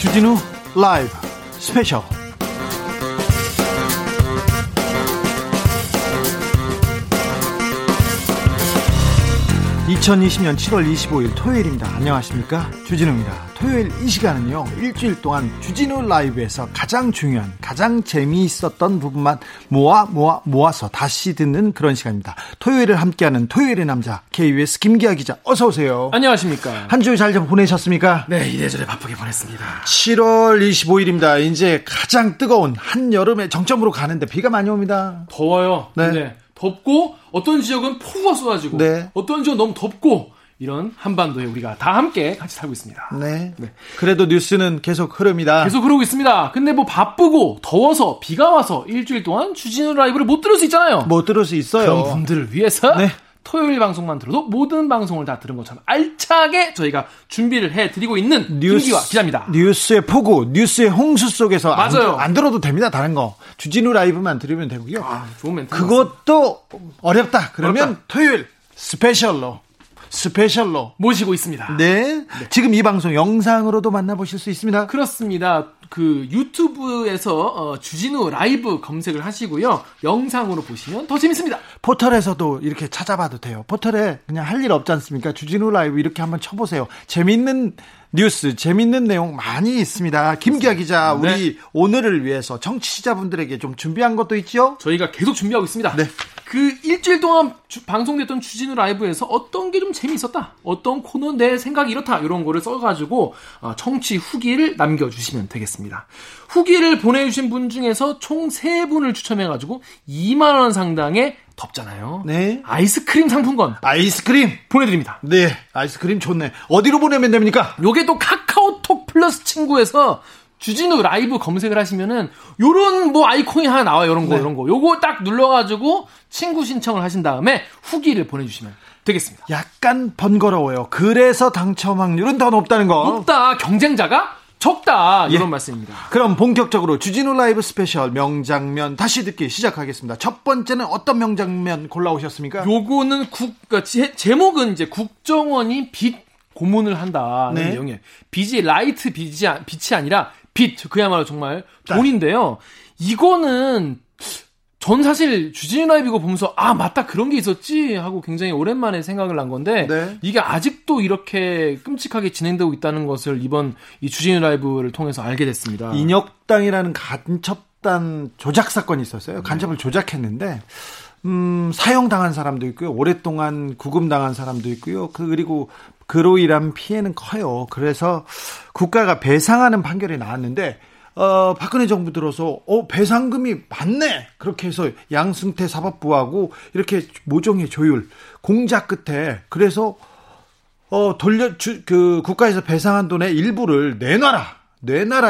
주진우 라이브 스페셜 2020년 7월 25일 토요일입니다. 안녕하십니까? 주진우입니다. 토요일 이 시간은요, 일주일 동안 주진우 라이브에서 가장 중요한, 가장 재미있었던 부분만 모아, 모아, 모아서 다시 듣는 그런 시간입니다. 토요일을 함께하는 토요일의 남자, KBS 김기화 기자, 어서오세요. 안녕하십니까. 한 주잘 보내셨습니까? 네, 이래저래 바쁘게 보냈습니다. 7월 25일입니다. 이제 가장 뜨거운 한여름의 정점으로 가는데 비가 많이 옵니다. 더워요. 네. 네. 덥고 어떤 지역은 폭우가 쏟아지고 네. 어떤 지역은 너무 덥고 이런 한반도에 우리가 다 함께 같이 살고 있습니다. 네. 네. 그래도 뉴스는 계속 흐릅니다. 계속 그러고 있습니다. 근데 뭐 바쁘고 더워서 비가 와서 일주일 동안 주진우 라이브를 못 들을 수 있잖아요. 못 들을 수 있어요. 그런 분들을 위해서 네. 토요일 방송만 들어도 모든 방송을 다 들은 것처럼 알차게 저희가 준비를 해드리고 있는 김기화 기자입니다. 뉴스의 폭우, 뉴스의 홍수 속에서 안, 맞아요. 안 들어도 됩니다. 다른 거. 주진우 라이브만 들으면 되고요. 아, 좋은 멘트. 그것도 어렵다. 그러면 어렵다. 토요일 스페셜로 스페셜로 모시고 있습니다. 네. 지금 이 방송 영상으로도 만나보실 수 있습니다. 그렇습니다. 그 유튜브에서 어, 주진우 라이브 검색을 하시고요. 영상으로 보시면 더 재밌습니다. 포털에서도 이렇게 찾아봐도 돼요. 포털에 그냥 할 일 없지 않습니까? 주진우 라이브 이렇게 한번 쳐보세요. 재밌는 뉴스, 재밌는 내용 많이 있습니다. 김기아 기자, 우리 네. 오늘을 위해서 정치자분들에게 좀 준비한 것도 있죠? 저희가 계속 준비하고 있습니다. 네. 그 일주일 동안 주- 방송됐던 주진우 라이브에서 어떤 게 좀 재밌었다, 어떤 코너 내 생각이 이렇다 이런 거를 써가지고 어, 청취 후기를 남겨주시면 되겠습니다. 후기를 보내주신 분 중에서 총 3분을 추첨해가지고 2만 원 상당의 덥잖아요. 네. 아이스크림 상품권 아이스크림. 보내드립니다. 네, 아이스크림 좋네. 어디로 보내면 됩니까? 요게 또 카카오톡 플러스 친구에서 주진우 라이브 검색을 하시면은 요런 뭐 아이콘이 하나 나와요. 요런 거, 네. 요런 거. 요거 딱 눌러 가지고 친구 신청을 하신 다음에 후기를 보내 주시면 되겠습니다. 약간 번거로워요. 그래서 당첨 확률은 더 높다는 거. 높다. 경쟁자가 적다. 이런 예. 말씀입니다. 그럼 본격적으로 주진우 라이브 스페셜 명장면 다시 듣기 시작하겠습니다. 첫 번째는 어떤 명장면 골라오셨습니까? 요거는 국, 그러니까 제, 제목은 이제 국정원이 빚 고문을 한다는 네. 내용이에요. 빚이 light 아- 빛이 아니라 빚, 그야말로 정말 돈인데요. 이거는 전 사실 주진우 라이브 이거 보면서 아 맞다 그런 게 있었지 하고 굉장히 오랜만에 생각을 한 건데 네. 이게 아직도 이렇게 끔찍하게 진행되고 있다는 것을 이번 이 주진우 라이브를 통해서 알게 됐습니다. 인혁당이라는 간첩단 조작 사건이 있었어요. 간첩을 조작했는데 음, 사형당한 사람도 있고요. 오랫동안 구금당한 사람도 있고요. 그 그리고 그로 인한 피해는 커요. 그래서 국가가 배상하는 판결이 나왔는데 어, 박근혜 정부 들어서 어, 배상금이 많네. 그렇게 해서 양승태 사법부하고 이렇게 모종의 조율 공작 끝에 그래서 어, 돌려, 주, 그, 국가에서 배상한 돈의 일부를 내놔라!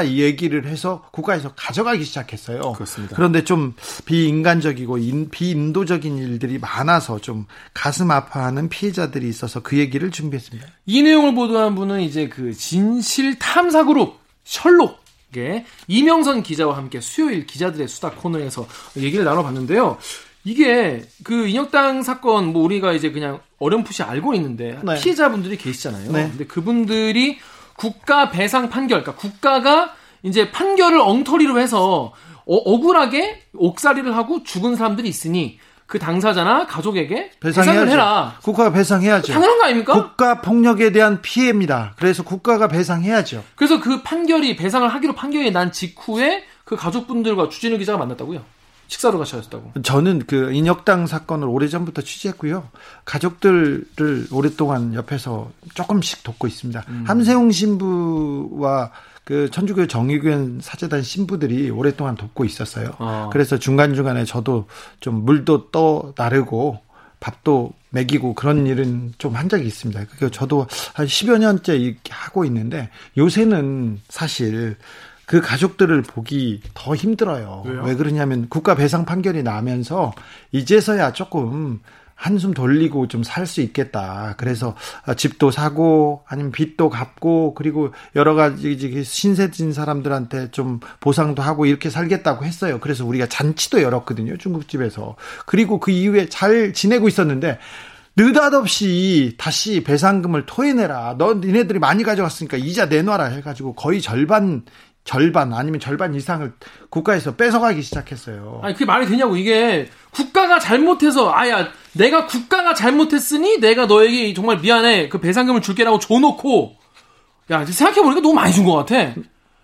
이 얘기를 해서 국가에서 가져가기 시작했어요. 그렇습니다. 그런데 좀 비인간적이고 인, 비인도적인 일들이 많아서 좀 가슴 아파하는 피해자들이 있어서 그 얘기를 준비했습니다. 이 내용을 보도한 분은 이제 그 진실 탐사 그룹 셜록의 이명선 기자와 함께 수요일 기자들의 수다 코너에서 얘기를 나눠봤는데요. 이게 그 인혁당 사건 뭐 우리가 이제 그냥 어렴풋이 알고 있는데 네. 피해자분들이 계시잖아요. 네. 근데 그분들이 국가 배상 판결, 그러니까 국가가 이제 판결을 엉터리로 해서 어, 억울하게 옥살이를 하고 죽은 사람들이 있으니 그 당사자나 가족에게 배상을. 해라. 국가가 배상해야죠. 당연한 거 아닙니까? 국가 폭력에 대한 피해입니다. 그래서 국가가 배상해야죠. 그래서 그 판결이 배상을 하기로 판결이 난 직후에 그 가족분들과 주진우 기자가 만났다고요. 식사로 가셨다고. 저는 그 인혁당 사건을 오래전부터 취재했고요. 가족들을 오랫동안 옆에서 조금씩 돕고 있습니다. 음. 함세웅 신부와 그 천주교 정의교회 사재단 신부들이 오랫동안 돕고 있었어요. 아. 그래서 중간중간에 저도 좀 물도 떠 나르고 밥도 먹이고 그런 일은 좀 한 적이 있습니다. 그 저도 한 10여 년째 이렇게 하고 있는데 요새는 사실 그 가족들을 보기 더 힘들어요. 왜요? 왜 그러냐면 국가 배상 판결이 나면서 이제서야 조금 한숨 돌리고 좀 살 수 있겠다. 그래서 어, 집도 사고 아니면 빚도 갚고 그리고 여러 가지 신세 진 사람들한테 좀 보상도 하고 이렇게 살겠다고 했어요. 그래서 우리가 잔치도 열었거든요. 중국집에서. 그리고 그 이후에 잘 지내고 있었는데 느닷없이 다시 배상금을 토해내라. 너 니네들이 많이 가져갔으니까 이자 내놔라 해가지고 거의 절반 절반 아니면 절반 이상을 국가에서 뺏어가기 시작했어요. 아니 그게 말이 되냐고 이게 국가가 잘못해서 아야 내가 국가가 잘못했으니 내가 너에게 정말 미안해 그 배상금을 줄게라고 줘놓고 야 생각해 보니까 너무 많이 준 것 같아.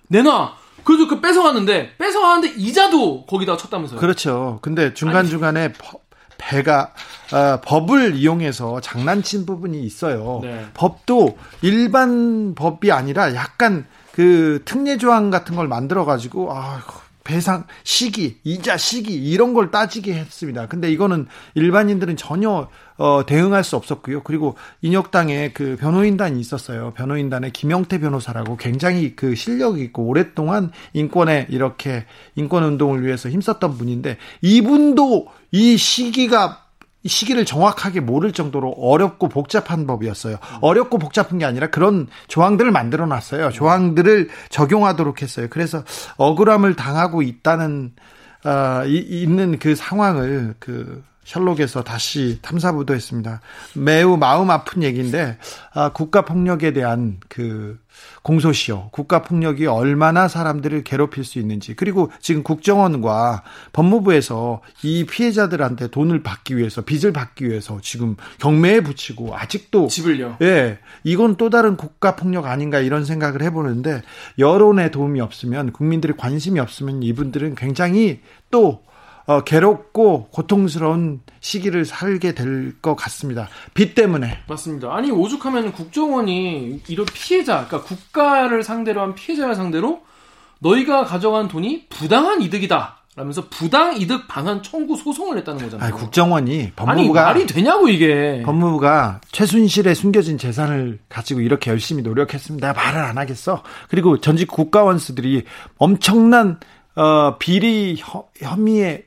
내놔. 그래도 그 뺏어갔는데 뺏어가는데 이자도 거기다 쳤다면서요? 그렇죠. 근데 중간 중간에 배가 어, 법을 이용해서 장난친 부분이 있어요. 네. 법도 일반 법이 아니라 약간 그 특례 조항 같은 걸 만들어 가지고 아 배상 시기, 이자 시기 이런 걸 따지게 했습니다. 근데 이거는 일반인들은 전혀 어, 대응할 수 없었고요. 그리고 인혁당에 그 변호인단이 있었어요. 변호인단에 김영태 변호사라고 굉장히 그 실력이 있고 오랫동안 인권에 이렇게 인권 운동을 위해서 힘썼던 분인데 이분도 이 시기가 시기를 정확하게 모를 정도로 어렵고 복잡한 법이었어요. 어렵고 복잡한 게 아니라 그런 조항들을 만들어 놨어요. 조항들을 적용하도록 했어요. 그래서 억울함을 당하고 있다는 어, 이, 있는 그 상황을 그 셜록에서 다시 탐사보도했습니다. 매우 마음 아픈 얘기인데 아, 국가 폭력에 대한 그 공소시효, 국가 폭력이 얼마나 사람들을 괴롭힐 수 있는지 그리고 지금 국정원과 법무부에서 이 피해자들한테 돈을 받기 위해서 빚을 받기 위해서 지금 경매에 붙이고 아직도 집을요. 예, 이건 또 다른 국가 폭력 아닌가 이런 생각을 해보는데 여론의 도움이 없으면 국민들의 관심이 없으면 이분들은 굉장히 또 어, 괴롭고 고통스러운 시기를 살게 될 것 같습니다. 빚 때문에. 맞습니다. 아니 오죽하면 국정원이 이런 피해자, 그러니까 국가를 상대로 한 피해자를 상대로 너희가 가져간 돈이 부당한 이득이다. 라면서 부당 이득 반환 청구 소송을 냈다는 거잖아요. 아니, 국정원이 법무부가 아니, 말이 되냐고 이게. 법무부가 최순실의 숨겨진 재산을 가지고 이렇게 열심히 노력했습니다. 말을 안 하겠어. 그리고 전직 국가원수들이 엄청난 어, 비리 혐의에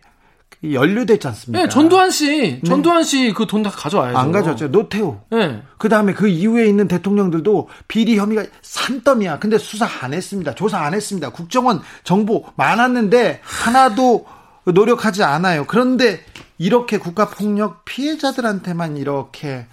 연루됐지 않습니까? 네, 전두환 씨, 네. 전두환 씨 그 돈 다 가져와야죠. 안 가져왔죠. 노태우. 네. 그 다음에 그 이후에 있는 대통령들도 비리 혐의가 산더미야. 근데 수사 안 했습니다. 조사 안 했습니다. 국정원 정보 많았는데 하나도 노력하지 않아요. 그런데 이렇게 국가폭력 피해자들한테만 이렇게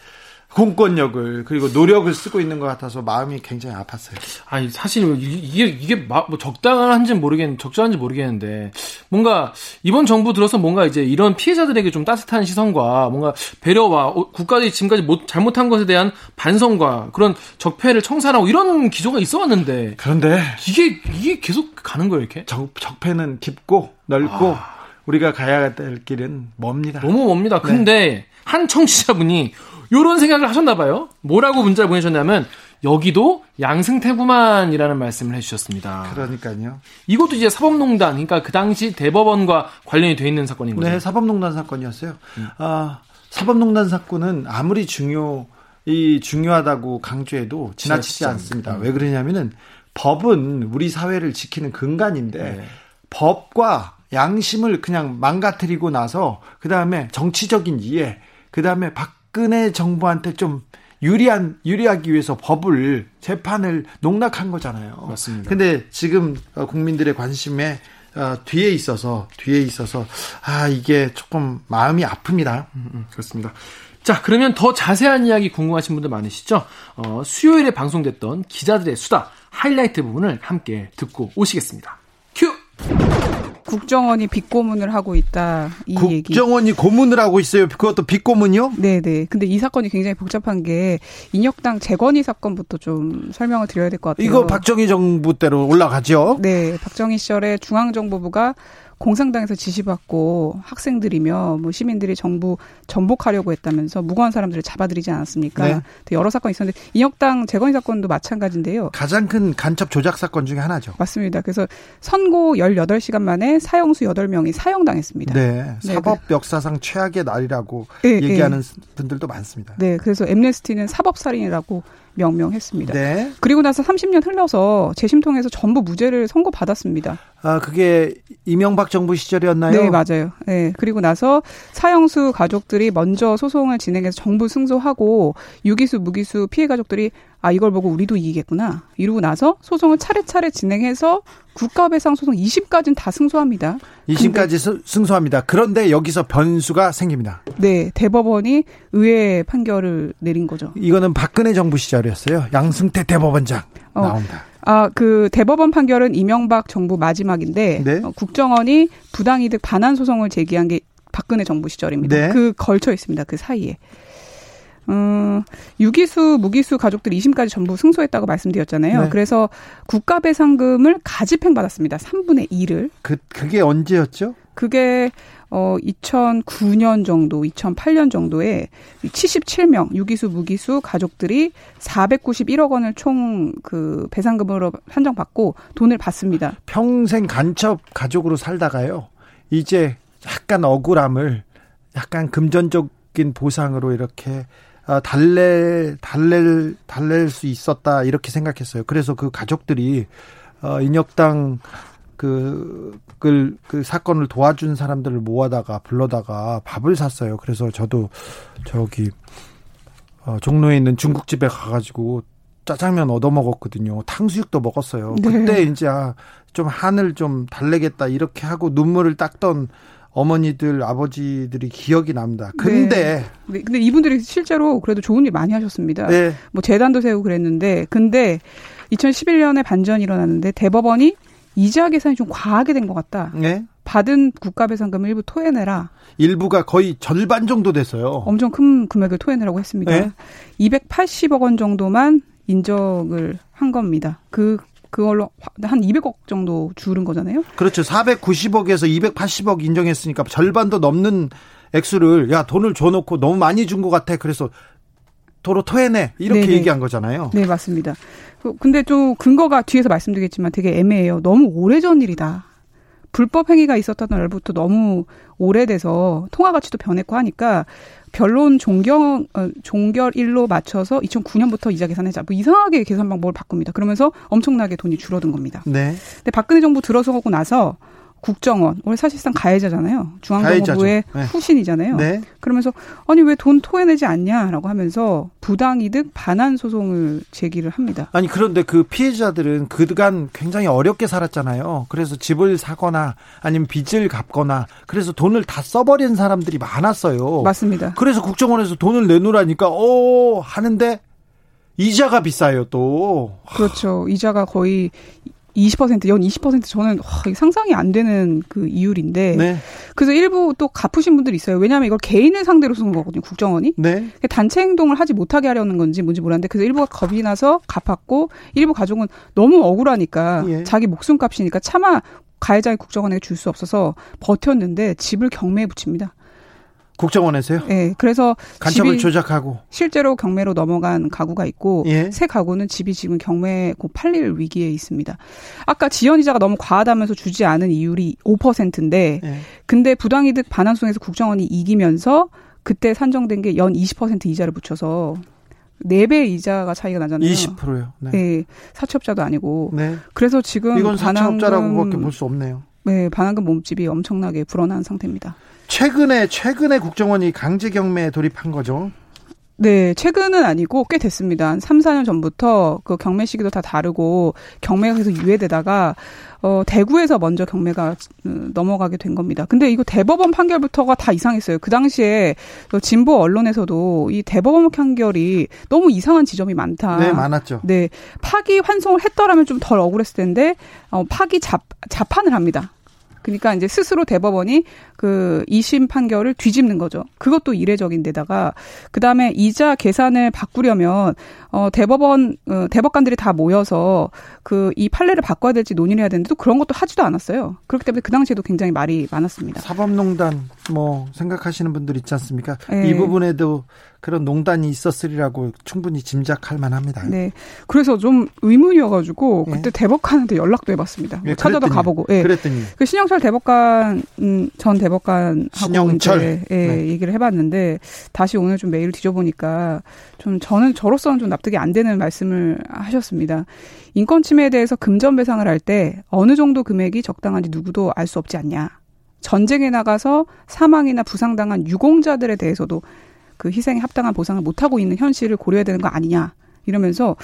공권력을 그리고 노력을 쓰고 있는 것 같아서 마음이 굉장히 아팠어요. 아니 사실 이게 이게 뭐 적당한지 모르겠는 적절한지 모르겠는데 뭔가 이번 정부 들어서 뭔가 이제 이런 피해자들에게 좀 따뜻한 시선과 뭔가 배려와 국가들이 지금까지 못, 잘못한 것에 대한 반성과 그런 적폐를 청산하고 이런 기조가 있어왔는데 그런데 이게 이게 계속 가는 거예요 이렇게 적, 적폐는 깊고 넓고 아... 우리가 가야 될 길은 멉니다. 너무 멉니다. 근데 네. 한 청취자분이 요런 생각을 하셨나 봐요. 뭐라고 문자를 보내셨냐면 여기도 양승태구만이라는 말씀을 해주셨습니다. 그러니까요. 이것도 이제 사법농단, 그러니까 그 당시 대법원과 관련이 돼 있는 사건인 거죠. 네, 사법농단 사건이었어요. 음. 아, 사법농단 사건은 아무리 중요 이 중요하다고 강조해도 지나치지 않습니다. 음. 왜 그러냐면은 법은 우리 사회를 지키는 근간인데 네. 법과 양심을 그냥 망가뜨리고 나서 그 다음에 정치적인 이해, 그 다음에 박 박근혜 정부한테 좀 유리한 유리하기 위해서 법을 재판을 농락한 거잖아요. 맞습니다. 근데 지금 어, 국민들의 관심에 어, 뒤에 있어서 뒤에 있어서 아 이게 조금 마음이 아픕니다. 음, 음, 그렇습니다. 자 그러면 더 자세한 이야기 궁금하신 분들 많으시죠? 어, 수요일에 방송됐던 기자들의 수다 하이라이트 부분을 함께 듣고 오시겠습니다. 큐. 국정원이 빗고문을 하고 있다. 이 국정원이 얘기. 국정원이 고문을 하고 있어요. 그것도 빗고문이요? 네네. 근데 이 사건이 굉장히 복잡한 게 인혁당 재건이 사건부터 좀 설명을 드려야 될 것 같아요. 이거 박정희 정부 때로 올라가죠? 네. 박정희 시절에 중앙정보부가 공산당에서 지시받고 학생들이며 뭐 시민들이 정부 전복하려고 했다면서 무고한 사람들을 잡아들이지 않았습니까? 네. 여러 사건이 있었는데 인혁당 재건이 사건도 마찬가지인데요. 가장 큰 간첩 조작 사건 중에 하나죠. 맞습니다. 그래서 선고 18시간 만에 사형수 8명이 사형당했습니다. 네. 네 사법 네. 역사상 최악의 날이라고 네, 얘기하는 네. 분들도 많습니다. 네. 그래서 엠네스티는 사법 살인이라고 명명했습니다. 네. 그리고 나서 30년 흘러서 재심 통해서 전부 무죄를 선고받았습니다. 아, 그게 이명박 정부 시절이었나요? 네, 맞아요. 네. 그리고 나서 사형수 가족들이 먼저 소송을 진행해서 정부 승소하고 유기수, 무기수 피해 가족들이 아, 이걸 보고 우리도 이기겠구나. 이러고 나서 소송을 차례차례 진행해서 국가배상 소송 2심까지는 다 승소합니다. 2심까지 승소합니다. 그런데 여기서 변수가 생깁니다. 네, 대법원이 의회 판결을 내린 거죠. 이거는 박근혜 정부 시절이었어요. 양승태 대법원장 어. 나온다. 아, 그 대법원 판결은 이명박 정부 마지막인데 네? 어, 국정원이 부당이득 반환 소송을 제기한 게 박근혜 정부 시절입니다. 네? 그 걸쳐 있습니다. 그 사이에. 음, 유기수, 무기수 가족들 2심까지 전부 승소했다고 말씀드렸잖아요. 네. 그래서 국가배상금을 가집행 받았습니다. 3분의 2를. 그, 그게 언제였죠? 그게 어 2009년 정도, 2008년 정도에 77명 유기수 무기수 가족들이 491억 원을 총 그 배상금으로 한정받고 돈을 받습니다. 평생 간첩 가족으로 살다가요. 이제 약간 억울함을 약간 금전적인 보상으로 이렇게 아, 달래 달랠 달랠 수 있었다 이렇게 생각했어요. 그래서 그 가족들이 어 인혁당 그, 그, 그 사건을 도와준 사람들을 모아다가 불러다가 밥을 샀어요. 그래서 저도 저기, 어, 종로에 있는 중국집에 가가지고 짜장면 얻어 먹었거든요. 탕수육도 먹었어요. 네. 그때 이제 아, 좀 한을 좀 달래겠다 이렇게 하고 눈물을 닦던 어머니들, 아버지들이 기억이 납니다. 근데 네. 네. 근데 이분들이 실제로 그래도 좋은 일 많이 하셨습니다. 네. 뭐 재단도 세우고 그랬는데 근데 2011년에 반전이 일어났는데 대법원이 이자 계산이 좀 과하게 된 것 같다. 네. 받은 국가배상금 일부 토해내라. 일부가 거의 절반 정도 됐어요. 엄청 큰 금액을 토해내라고 했습니다. 네. 280억 원 정도만 인정을 한 겁니다. 그 그걸로 한 200억 정도 줄은 거잖아요. 그렇죠. 490억에서 280억 인정했으니까 절반도 넘는 액수를 야 돈을 줘놓고 너무 많이 준 것 같아. 그래서 도로 토해내 이렇게 네네. 얘기한 거잖아요. 네 맞습니다. 그, 근데 좀 근거가 뒤에서 말씀드리겠지만 되게 애매해요. 너무 오래전 일이다. 불법 행위가 있었던 날부터 너무 오래돼서 통화 가치도 변했고 하니까 변론 종경 어, 종결 일로 맞춰서 2009년부터 이자 계산해자. 뭐 이상하게 계산 방법을 바꿉니다. 그러면서 엄청나게 돈이 줄어든 겁니다. 네. 근데 박근혜 정부 들어서고 나서 국정원 원래 사실상 가해자잖아요. 중앙정보부의 네. 후신이잖아요. 네. 그러면서 아니 왜 돈 토해내지 않냐라고 하면서 부당이득 반환 소송을 제기를 합니다. 아니 그런데 그 피해자들은 그간 굉장히 어렵게 살았잖아요. 그래서 집을 사거나 아니면 빚을 갚거나 그래서 돈을 다 써버린 사람들이 많았어요. 맞습니다. 그래서 국정원에서 돈을 내놓으라니까 어 하는데 이자가 비싸요 또. 그렇죠. 이자가 거의 20%, 연 20% 저는 와, 상상이 안 되는 그 이율인데. 네. 그래서 일부 또 갚으신 분들이 있어요. 왜냐하면 이걸 개인을 상대로 쓰는 거거든요, 국정원이. 네. 단체 행동을 하지 못하게 하려는 건지 뭔지 모르는데, 그래서 일부가 겁이 나서 갚았고, 일부 가족은 너무 억울하니까, 예. 자기 목숨 값이니까 차마 가해자의 국정원에게 줄 수 없어서 버텼는데 집을 경매에 붙입니다. 국정원에서요? 네, 그래서 간첩을 조작하고 실제로 경매로 넘어간 가구가 있고 예? 새 가구는 집이 지금 경매 곧 팔릴 위기에 있습니다. 아까 지연 이자가 너무 과하다면서 주지 않은 이율이 5%인데 예. 근데 부당이득 반환송에서 국정원이 이기면서 그때 산정된 게 연 20% 이자를 붙여서 4배 이자가 차이가 나잖아요. 20%요. 네. 네. 사채업자도 아니고. 네. 그래서 지금 이건 사채업자라고밖에 볼 수 없네요. 네, 반환금 몸집이 엄청나게 불어난 상태입니다. 최근에 최근에 국정원이 강제 경매에 돌입한 거죠. 네, 최근은 아니고 꽤 됐습니다. 한 3, 4년 전부터 그 경매 시기도 다 다르고 경매가 계속 유예되다가 어 대구에서 먼저 경매가 음, 넘어가게 된 겁니다. 근데 이거 대법원 판결부터가 다 이상했어요. 그 당시에 그 진보 언론에서도 이 대법원 판결이 너무 이상한 지점이 많다. 네, 많았죠. 네. 파기 환송을 했더라면 좀 덜 억울했을 텐데 어 파기 잡 자판을 합니다. 그러니까 이제 스스로 대법원이 그 2심 판결을 뒤집는 거죠. 그것도 이례적인데다가 그 다음에 이자 계산을 바꾸려면 어 대법원 어 대법관들이 다 모여서 그 이 판례를 바꿔야 될지 논의를 해야 되는데 또 그런 것도 하지도 않았어요. 그렇기 때문에 그 당시에도 굉장히 말이 많았습니다. 사법농단 뭐 생각하시는 분들 있지 않습니까? 네. 이 부분에도 그런 농단이 있었으리라고 충분히 짐작할 만합니다. 네. 그래서 좀 의문이어가지고 네. 그때 대법관한테 연락도 해봤습니다. 네, 찾아도 가보고. 예. 그랬더니 그 신영철 대법관 음, 전 대법관하고 신영철 예, 네. 얘기를 해봤는데 다시 오늘 좀 메일을 뒤져보니까 좀 저는 저로서는 좀 납득이 안 되는 말씀을 하셨습니다. 인권 침해에 대해서 금전 배상을 할 때 어느 정도 금액이 적당한지 누구도 알 수 없지 않냐. 전쟁에 나가서 사망이나 부상당한 유공자들에 대해서도 그 희생에 합당한 보상을 못하고 있는 현실을 고려해야 되는 거 아니냐. 이러면서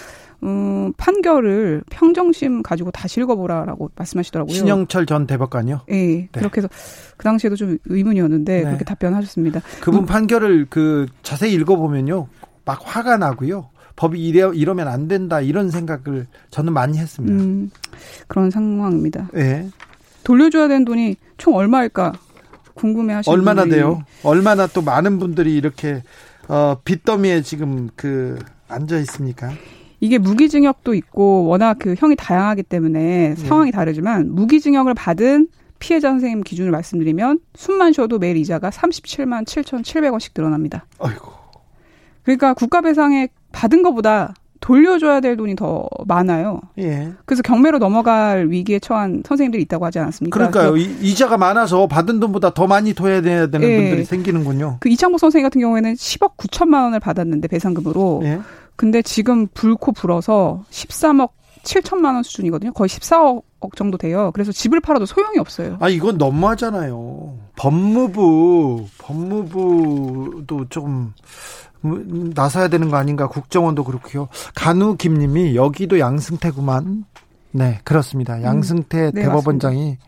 음, 판결을 평정심 가지고 다시 읽어보라라고 말씀하시더라고요. 신영철 전 대법관요? 예. 네. 그렇게 해서 그 당시에도 좀 의문이었는데 네. 그렇게 답변하셨습니다. 그분 음, 판결을 그 자세히 읽어보면요, 막 화가 나고요. 법이 이래 이러면 안 된다 이런 생각을 저는 많이 했습니다. 음, 그런 상황입니다. 네. 돌려줘야 되는 돈이 총 얼마일까 궁금해하시는 얼마나. 돼요? 얼마나 또 많은 분들이 이렇게 어, 빚더미에 지금 그 앉아 있습니까? 이게 무기징역도 있고 워낙 그 형이 다양하기 때문에 네. 상황이 다르지만 무기징역을 받은 피해자 선생님 기준을 말씀드리면 숨만 쉬어도 매일 이자가 37만 7,700원씩 늘어납니다. 아이고. 그러니까 국가 배상에 받은 것보다 돌려줘야 될 돈이 더 많아요. 예. 그래서 경매로 넘어갈 위기에 처한 선생님들이 있다고 하지 않았습니까? 그러니까요. 이, 자가 많아서 받은 돈보다 더 많이 둬야 되는 예. 분들이 생기는군요. 그 이창복 선생님 같은 경우에는 10억 9천만 원을 받았는데 배상금으로. 예. 근데 지금 불코 불어서 13억 7천만 원 수준이거든요. 거의 14억 정도 돼요. 그래서 집을 팔아도 소용이 없어요. 아, 이건 너무하잖아요. 법무부, 법무부도 좀 나서야 되는 거 아닌가 국정원도 그렇고요. 간우 김님이 여기도 양승태구만. 네 그렇습니다. 음. 양승태 음, 네, 대법원장이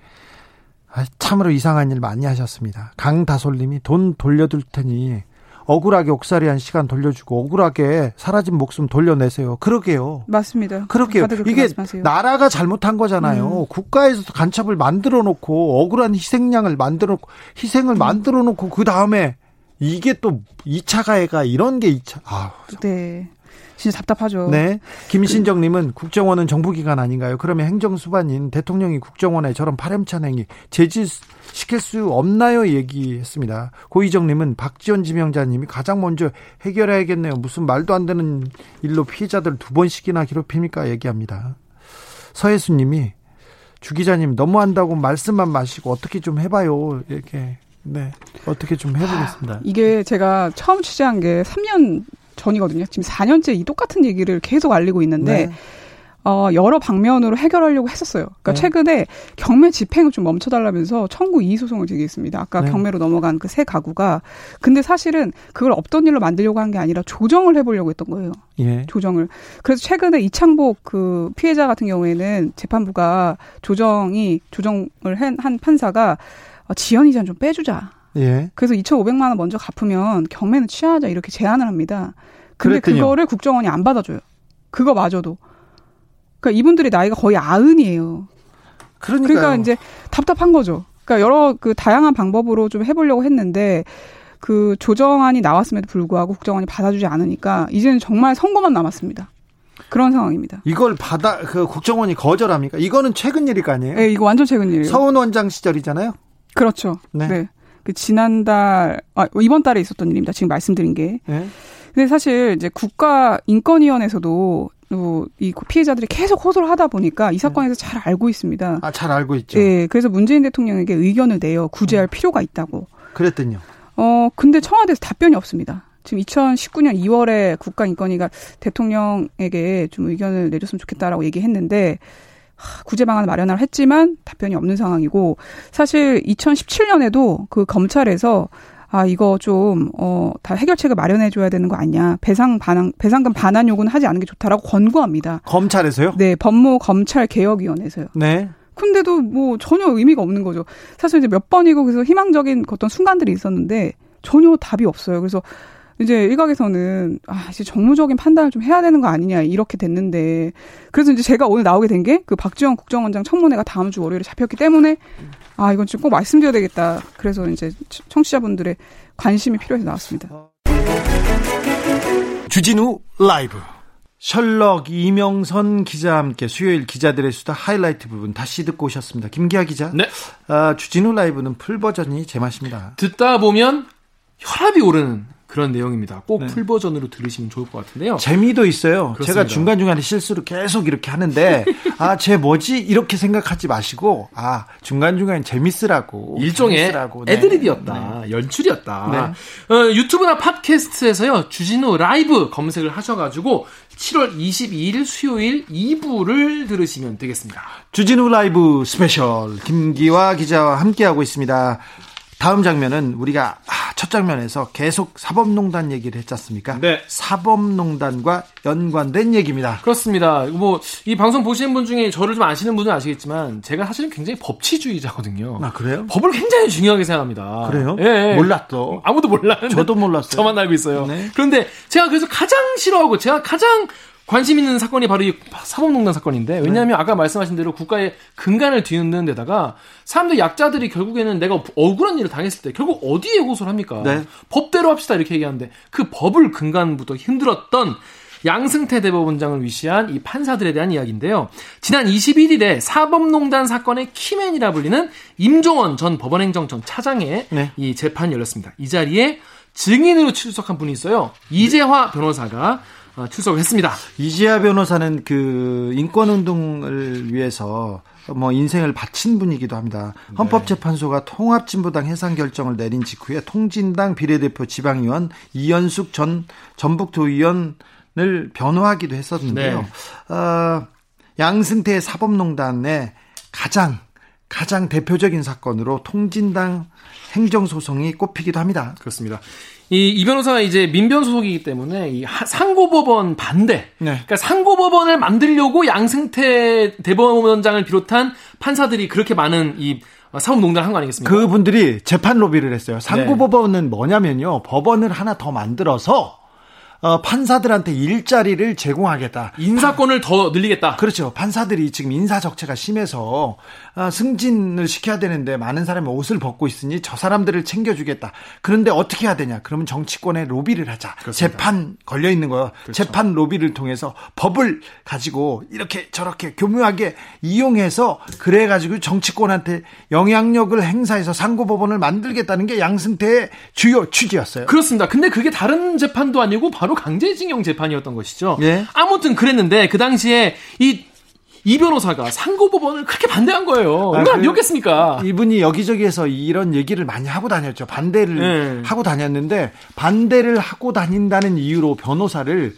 아, 참으로 이상한 일 많이 하셨습니다. 강다솔님이 돈 돌려둘 테니 억울하게 옥살이한 시간 돌려주고 억울하게 사라진 목숨 돌려내세요. 그러게요. 맞습니다. 그렇게요. 이게 말씀하세요. 나라가 잘못한 거잖아요. 음. 국가에서 간첩을 만들어 놓고 억울한 희생양을 만들어 놓고 희생을 음. 만들어 놓고 그 다음에 이게 또 2차 가해가 이런 게 2차. 아. 네. 진짜 답답하죠. 네. 김신정님은 국정원은 정부기관 아닌가요? 그러면 행정수반인 대통령이 국정원에 저런 파렴찬 행위 제지시킬 수 없나요? 얘기했습니다. 고희정님은 박지원 지명자님이 가장 먼저 해결해야겠네요. 무슨 말도 안 되는 일로 피해자들 두 번씩이나 괴롭힙니까? 얘기합니다. 서혜수님이 주 기자님 너무한다고 말씀만 마시고 어떻게 좀 해봐요. 이렇게 네. 어떻게 좀 해보겠습니다. 아, 이게 제가 처음 취재한 게 3년 전이거든요. 지금 4년째 이 똑같은 얘기를 계속 알리고 있는데, 네. 어, 여러 방면으로 해결하려고 했었어요. 그러니까 네. 최근에 경매 집행을 좀 멈춰달라면서 청구 이의 소송을 제기했습니다. 아까 네. 경매로 넘어간 그 세 가구가. 근데 사실은 그걸 없던 일로 만들려고 한 게 아니라 조정을 해보려고 했던 거예요. 예. 조정을. 그래서 최근에 이창복 그 피해자 같은 경우에는 재판부가 조정이, 조정을 한, 한 판사가 어, 지연 이자는 좀 빼주자. 예. 그래서 2,500만 원 먼저 갚으면 경매는 취하자 이렇게 제안을 합니다. 근데 그랬더니요. 그거를 국정원이 안 받아줘요. 그거 마저도. 그러니까 이분들이 나이가 거의 아흔이에요. 그러니까요. 그러니까 이제 답답한 거죠. 그러니까 여러 그 다양한 방법으로 좀 해보려고 했는데 그 조정안이 나왔음에도 불구하고 국정원이 받아주지 않으니까 이제는 정말 선거만 남았습니다. 그런 상황입니다. 이걸 받아 그 국정원이 거절합니까? 이거는 최근 일이 아니에요? 네, 이거 완전 최근 일이에요. 서훈 원장 시절이잖아요. 그렇죠. 네. 네. 그 지난달 아, 이번 달에 있었던 일입니다. 지금 말씀드린 게. 네. 근데 사실 이제 국가 인권위원회에서도 이 피해자들이 계속 호소를 하다 보니까 이 사건에서 네. 잘 알고 있습니다. 아, 잘 알고 있죠. 네, 그래서 문재인 대통령에게 의견을 내어 구제할 음. 필요가 있다고. 그랬더니요. 어, 근데 청와대에서 답변이 없습니다. 지금 2019년 2월에 국가인권위가 대통령에게 좀 의견을 내줬으면 좋겠다라고 얘기했는데 구제 방안을 마련을 했지만 답변이 없는 상황이고 사실 2017년에도 그 검찰에서 아 이거 좀어다 해결책을 마련해 줘야 되는 거 아니냐 배상 반환 배상금 반환 요구는 하지 않는 게 좋다라고 권고합니다. 검찰에서요? 네 법무 검찰 개혁위원회에서요. 네. 근데도 뭐 전혀 의미가 없는 거죠. 사실 이제 몇 번이고 그래서 희망적인 어떤 순간들이 있었는데 전혀 답이 없어요. 그래서 이제 일각에서는 아 이제 정무적인 판단을 좀 해야 되는 거 아니냐 이렇게 됐는데 그래서 이제 제가 오늘 나오게 된 게 그 박지원 국정원장 청문회가 다음 주 월요일에 잡혔기 때문에 아 이건 좀꼭 말씀드려야 되겠다. 그래서 이제 청취자분들의 관심이 필요해서 나왔습니다. 주진우 라이브 셜록 이명선 기자와 함께 수요일 기자들의 수다 하이라이트 부분 다시 듣고 오셨습니다. 김기화 기자. 네. 아, 주진우 라이브는 full 버전이 제맛입니다. 듣다 보면 혈압이 오르는 그런 내용입니다. 꼭 full 버전으로 들으시면 좋을 것 같은데요. 재미도 있어요. 그렇습니다. 제가 중간중간에 실수를 계속 이렇게 하는데, 아, 쟤 뭐지? 이렇게 생각하지 마시고, 아, 중간중간에 재밌으라고. 일종의 재밌으라고. 네. 애드립이었다. 연출이었다. 네. 어, 유튜브나 팟캐스트에서요. 주진우 라이브 검색을 하셔 가지고 7월 22일 수요일 2부를 들으시면 되겠습니다. 주진우 라이브 스페셜 김기화 기자와 함께하고 있습니다. 다음 장면은 우리가 아, 첫 장면에서 계속 사법농단 얘기를 했지 않습니까? 네. 사법농단과 연관된 얘기입니다. 그렇습니다. 뭐 이 방송 보시는 분 중에 저를 좀 아시는 분은 아시겠지만 제가 사실은 굉장히 법치주의자거든요. 아, 그래요? 법을 굉장히 중요하게 생각합니다. 그래요? 예, 예. 몰랐어. 아무도 몰랐는데 저도 몰랐어요. 저만 알고 있어요. 네. 그런데 제가 그래서 가장 싫어하고 제가 가장 관심 있는 사건이 바로 이 사법농단 사건인데 왜냐하면 아까 말씀하신 대로 국가의 근간을 뒤흔드는 데다가 사람들 약자들이 결국에는 내가 억울한 일을 당했을 때 결국 어디에 호소를 합니까? 네. 법대로 합시다 이렇게 얘기하는데 그 법을 근간부터 흔들었던 양승태 대법원장을 위시한 이 판사들에 대한 이야기인데요. 지난 21일에 사법농단 사건의 키맨이라 불리는 임종원 전 법원행정청 차장의 네. 이 재판이 열렸습니다. 이 자리에 증인으로 출석한 분이 있어요. 이재화 변호사가 어, 출석을 했습니다. 이지아 변호사는 그 인권 운동을 위해서 뭐 인생을 바친 분이기도 합니다. 헌법재판소가 통합진보당 해상 결정을 내린 직후에 통진당 비례대표 지방의원 이현숙 전 전북도의원을 변호하기도 했었는데요. 어, 양승태 사법농단의 가장 가장 대표적인 사건으로 통진당 행정소송이 꼽히기도 합니다. 그렇습니다. 이, 이 변호사가 이제 민변 소속이기 때문에 이 하- 상고법원 반대. 네. 그러니까 상고법원을 만들려고 양승태 대법원장을 비롯한 판사들이 그렇게 많은 이 사법농단을 한거 아니겠습니까? 그분들이 재판 로비를 했어요. 상고법원은 뭐냐면요. 법원을 하나 더 만들어서 어, 판사들한테 일자리를 제공하겠다. 인사권을 더 늘리겠다. 그렇죠. 판사들이 지금 인사 적체가 심해서 아, 승진을 시켜야 되는데 많은 사람이 옷을 벗고 있으니 저 사람들을 챙겨주겠다. 그런데 어떻게 해야 되냐? 그러면 정치권에 로비를 하자. 재판 걸려 있는 거요. 재판 로비를 통해서 법을 가지고 이렇게 저렇게 교묘하게 이용해서 그래 가지고 정치권한테 영향력을 행사해서 상고법원을 만들겠다는 게 양승태의 주요 취지였어요. 그렇습니다. 근데 그게 다른 재판도 아니고 바로 강제징용 재판이었던 것이죠. 예. 아무튼 그랬는데 그 당시에 이, 이 변호사가 상고법원을 그렇게 반대한 거예요. 얼마나 그- 미웠겠습니까? 이분이 여기저기에서 이런 얘기를 많이 하고 다녔죠. 반대를 네. 하고 다녔는데 반대를 하고 다닌다는 이유로 변호사를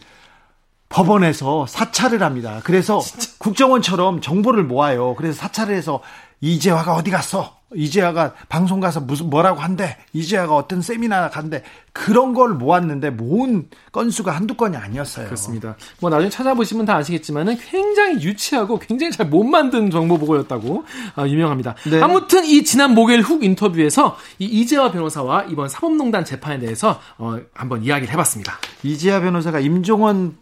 법원에서 사찰을 합니다. 그래서 국정원처럼 정보를 모아요. 그래서 사찰을 해서 이재화가 어디 갔어? 이재화가 방송 가서 무슨 뭐라고 한대? 이재화가 어떤 세미나 간대? 그런 걸 모았는데 모은 건수가 한두 건이 아니었어요. 그렇습니다. 뭐 나중에 찾아보시면 다 아시겠지만은 굉장히 유치하고 굉장히 잘 못 만든 정보 보고였다고 아, 유명합니다. 네. 아무튼 이 지난 목요일 훅 인터뷰에서 이 이재화 변호사와 이번 사법농단 재판에 대해서 어, 한번 이야기를 해봤습니다. 이지아 변호사가 임종원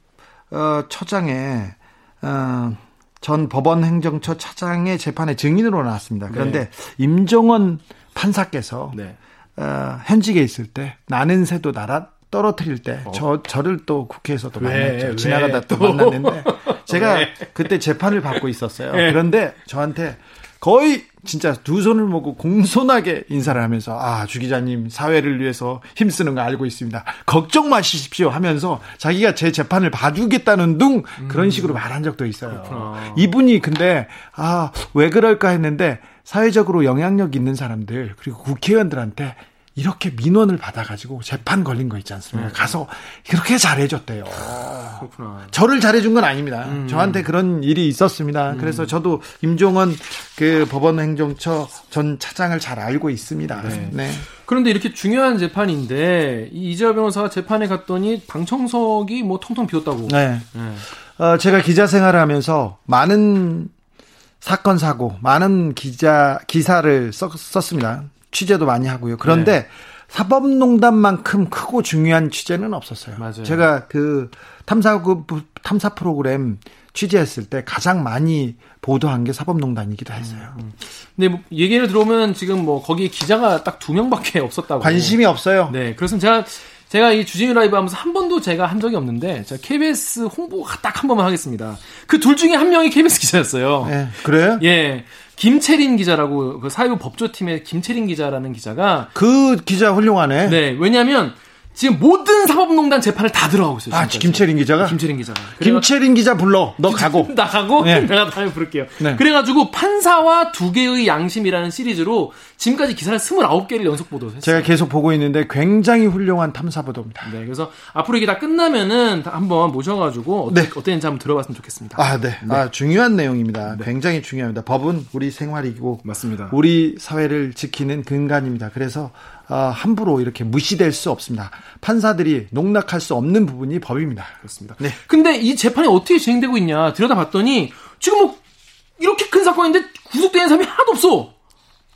어, 처장의 어, 전 법원 행정처 차장의 재판에 증인으로 나왔습니다. 그런데 임종원 판사께서 네. 어, 현직에 있을 때 나는 새도 날아 떨어뜨릴 때저 저를 또 국회에서도 왜? 만났죠. 왜? 지나가다 또 또? 만났는데 제가 왜? 그때 재판을 받고 있었어요. 네. 그런데 저한테 거의 진짜 두 손을 모고 공손하게 인사를 하면서 아, 주 기자님 사회를 위해서 힘쓰는 거 알고 있습니다. 걱정 마십시오 하면서 자기가 제 재판을 봐주겠다는 둥 그런 식으로 말한 적도 있어요. 음. 그렇구나. 이분이 근데 아, 왜 그럴까 했는데 사회적으로 영향력 있는 사람들 그리고 국회의원들한테 이렇게 민원을 받아가지고 재판 걸린 거 있지 않습니까? 가서 이렇게 잘해줬대요. 그렇구나. 저를 잘해준 건 아닙니다. 음. 저한테 그런 일이 있었습니다. 그래서 저도 임종원 그 법원행정처 전 차장을 잘 알고 있습니다. 네. 네. 그런데 이렇게 중요한 재판인데 이 이재화 변호사가 재판에 갔더니 방청석이 뭐 텅텅 비었다고. 네. 네. 어, 제가 기자 생활을 하면서 많은 사건 사고, 많은 기자 기사를 썼, 썼습니다. 취재도 많이 하고요. 그런데 네. 사법농단만큼 크고 중요한 취재는 없었어요. 맞아요. 제가 그 탐사 탐사 프로그램 취재했을 때 가장 많이 보도한 게 사법농단이기도 했어요. 근데 뭐 얘기를 들어오면 지금 뭐 거기에 기자가 딱 두 명밖에 없었다고. 관심이 없어요. 네, 그래서 제가 제가 이 주진우 라이브 하면서 한 번도 제가 한 적이 없는데 제가 KBS 홍보 딱한 번만 하겠습니다. 그 둘 중에 한 명이 KBS 기자였어요. 네, 그래요? 예. 김채린 기자라고 그 사회부 법조팀의 김채린 기자라는 기자가 그 기자 훌륭하네. 네. 왜냐면 지금 모든 사법농단 재판을 다 들어가고 있어요. 아. 김채린 기자가? 김채린 기자가. 김채린 기자 불러. 너 가고. 나 가고 네. 내가 다음에 부를게요. 네. 그래가지고 판사와 두 개의 양심이라는 시리즈로 지금까지 기사를 29개를 연속 보도했어요. 제가 계속 보고 있는데 굉장히 훌륭한 탐사 보도입니다. 네, 그래서 앞으로 이게 다 끝나면은 다 한번 모셔가지고 어떻, 네. 어땠는지 한번 들어봤으면 좋겠습니다. 아, 네. 아, 중요한 내용입니다. 굉장히 중요합니다. 법은 우리 생활이고 맞습니다. 우리 사회를 지키는 근간입니다. 그래서 아, 함부로 이렇게 무시될 수 없습니다. 판사들이 농락할 수 없는 부분이 법입니다. 그렇습니다. 네. 근데 이 재판이 어떻게 진행되고 있냐 들여다봤더니 지금 뭐 이렇게 큰 사건인데 구속되는 사람이 하나도 없어.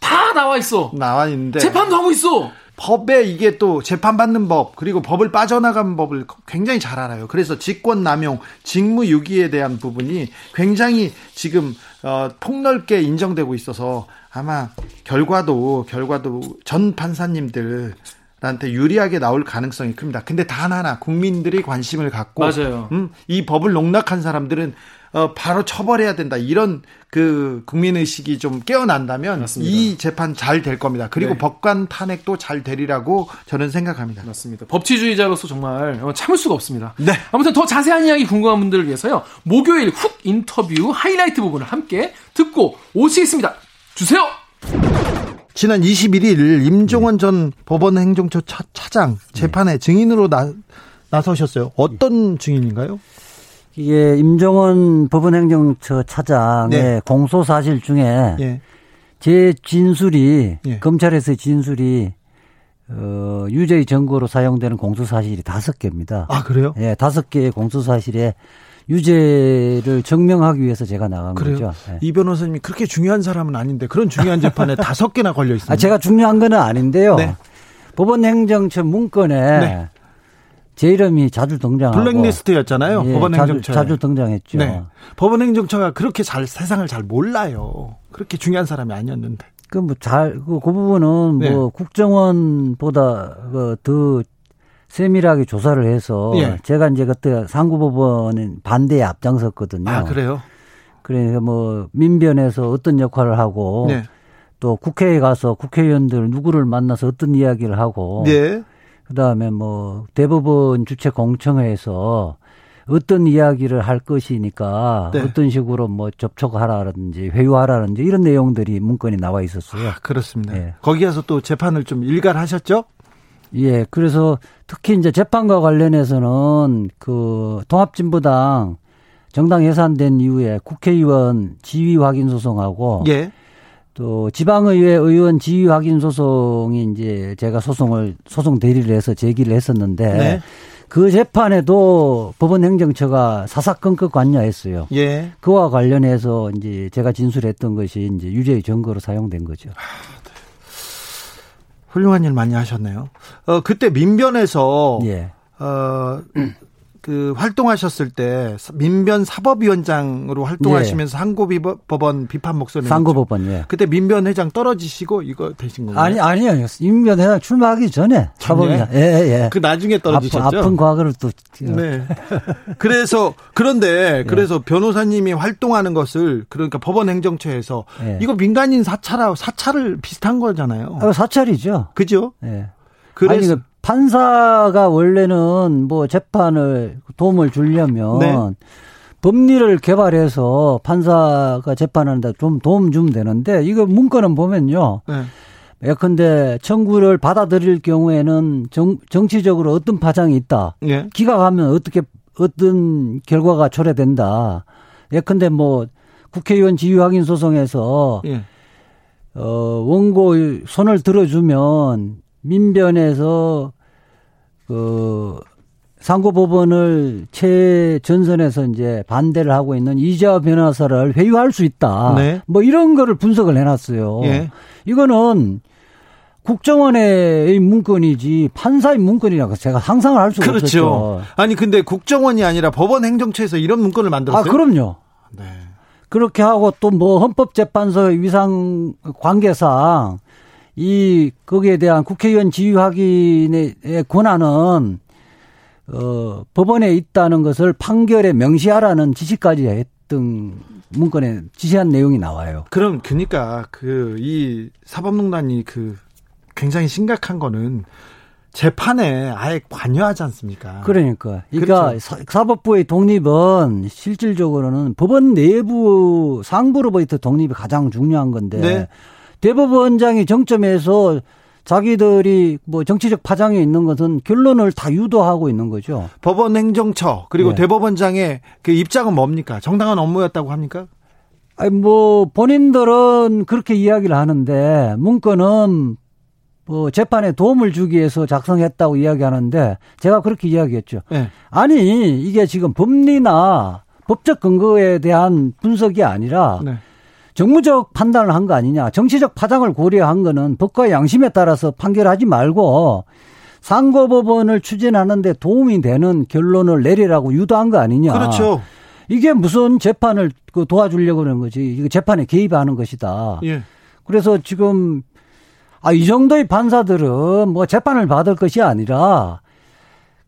다 나와 있어. 나와 있는데 재판도 하고 있어. 법에 이게 또 재판받는 법 그리고 법을 빠져나간 법을 굉장히 잘 알아요. 그래서 직권 남용, 직무 유기에 대한 부분이 굉장히 지금 어, 폭넓게 인정되고 있어서 아마 결과도 결과도 전 판사님들 한테 유리하게 나올 가능성이 큽니다. 근데 단 하나 국민들이 관심을 갖고 맞아요. 음, 이 법을 농락한 사람들은 어, 바로 처벌해야 된다. 이런 그 국민 의식이 좀 깨어난다면 맞습니다. 이 재판 잘 될 겁니다. 그리고 네. 법관 탄핵도 잘 되리라고 저는 생각합니다. 맞습니다. 법치주의자로서 정말 어, 참을 수가 없습니다. 네. 아무튼 더 자세한 이야기 궁금한 분들을 위해서요. 목요일 훅 인터뷰 하이라이트 부분을 함께 듣고 오시겠습니다. 주세요. 지난 21일 임종원 전 법원 행정처 차, 차장 재판에 증인으로 나, 나서셨어요. 어떤 증인인가요? 이게 임종원 법원행정처 차장의 네. 공소 사실 중에 예. 제 진술이 예. 검찰에서의 진술이 어, 유죄의 증거로 사용되는 공소 사실이 다섯 개입니다. 아 그래요? 예, 다섯 개의 공소 사실에 유죄를 증명하기 위해서 제가 나간 그래요? 거죠. 예. 이 변호사님이 그렇게 중요한 사람은 아닌데 그런 중요한 재판에 다섯 개나 걸려 있습니다. 아, 제가 중요한 거는 아닌데요. 네. 법원행정처 문건에 네. 제 이름이 자주 등장하고 블랙리스트였잖아요. 예, 법원 자주, 행정처. 자주 등장했죠. 네. 법원 행정처가 그렇게 잘 세상을 잘 몰라요. 그렇게 중요한 사람이 아니었는데. 그뭐잘그 부분은 네. 뭐 국정원보다 그더 세밀하게 조사를 해서 예. 제가 이제 그때 상고법원은 반대에 앞장섰거든요. 아 그래요? 그러니까 뭐 민변에서 어떤 역할을 하고 네. 또 국회에 가서 국회의원들 누구를 만나서 어떤 이야기를 하고 네. 그다음에 뭐 대법원 주최 공청회에서 어떤 이야기를 할 것이니까 네. 어떤 식으로 뭐 접촉하라든지 회유하라든지 이런 내용들이 문건에 나와 있었어요. 아, 그렇습니다. 예. 거기 가서 또 재판을 좀 일관하셨죠? 예, 그래서 특히 이제 재판과 관련해서는 그 통합진보당 정당 예산된 이후에 국회의원 지위 확인 소송하고 예. 또 지방의회 의원 지위 확인 소송이 이제 제가 소송을 소송 대리를 해서 제기를 했었는데 네. 그 재판에도 법원 행정처가 사사건건 관여했어요. 예. 그와 관련해서 이제 제가 진술했던 것이 이제 유죄의 증거로 사용된 거죠. 훌륭한 일 많이 하셨네요. 어, 그때 민변에서 예. 어, 그 활동하셨을 때 민변 사법위원장으로 활동하시면서 상고법원 비판 목소리 상고법원 예. 그때 민변 회장 떨어지시고 이거 되신 건가요? 아니 아니요. 임변 회장 출마하기 전에 사법이야. 예, 예. 그 나중에 떨어지셨죠? 아픈, 아픈 과거를 또 네. 그래서 그런데 그래서 변호사님이 활동하는 것을 그러니까 법원 행정처에서 예. 이거 민간인 사찰하고 사찰을 비슷한 거잖아요. 아, 사찰이죠. 그죠? 예. 그래서 아니, 그 판사가 원래는 뭐 재판을 도움을 주려면 네. 법리를 개발해서 판사가 재판하는데 좀 도움 주면 되는데 이거 문건은 보면요. 네. 예컨대 청구를 받아들일 경우에는 정, 정치적으로 어떤 파장이 있다. 예. 기각하면 어떻게 어떤 결과가 초래된다. 예컨대 뭐 국회의원 지휘 확인 소송에서 예. 어 원고 손을 들어주면 민변에서 그 상고법원을 최전선에서 이제 반대를 하고 있는 이재화 변호사를 회유할 수 있다. 네. 뭐 이런 거를 분석을 해놨어요. 예. 이거는 국정원의 문건이지 판사의 문건이라고 제가 상상을 할 수가 그렇죠. 없었죠. 아니 근데 국정원이 아니라 법원 행정처에서 이런 문건을 아 만들었어요. 그럼요. 네. 그렇게 하고 또 뭐 헌법재판소 위상 관계상 이 거기에 대한 국회의원 지휘 확인의 권한은 어 법원에 있다는 것을 판결에 명시하라는 지시까지 했던 문건에 지시한 내용이 나와요. 그럼 그러니까 그 이 사법농단이 그 굉장히 심각한 거는 재판에 아예 관여하지 않습니까? 그러니까. 그러니까 그렇죠. 사법부의 독립은 실질적으로는 법원 내부 상부로부터 독립이 가장 중요한 건데 네. 대법원장이 정점에서 자기들이 뭐 정치적 파장에 있는 것은 결론을 다 유도하고 있는 거죠. 법원 행정처 그리고 네. 대법원장의 그 입장은 뭡니까? 정당한 업무였다고 합니까? 아니 뭐 본인들은 그렇게 이야기를 하는데 문건은 뭐 재판에 도움을 주기 위해서 작성했다고 이야기하는데 제가 그렇게 이야기했죠. 네. 아니 이게 지금 법리나 법적 근거에 대한 분석이 아니라 네. 정무적 판단을 한 거 아니냐. 정치적 파장을 고려한 거는 법과 양심에 따라서 판결하지 말고 상고법원을 추진하는데 도움이 되는 결론을 내리라고 유도한 거 아니냐. 그렇죠. 이게 무슨 재판을 그 도와주려고 그러는 거지. 이거 재판에 개입하는 것이다. 예. 그래서 지금 아, 이 정도의 판사들은 뭐 재판을 받을 것이 아니라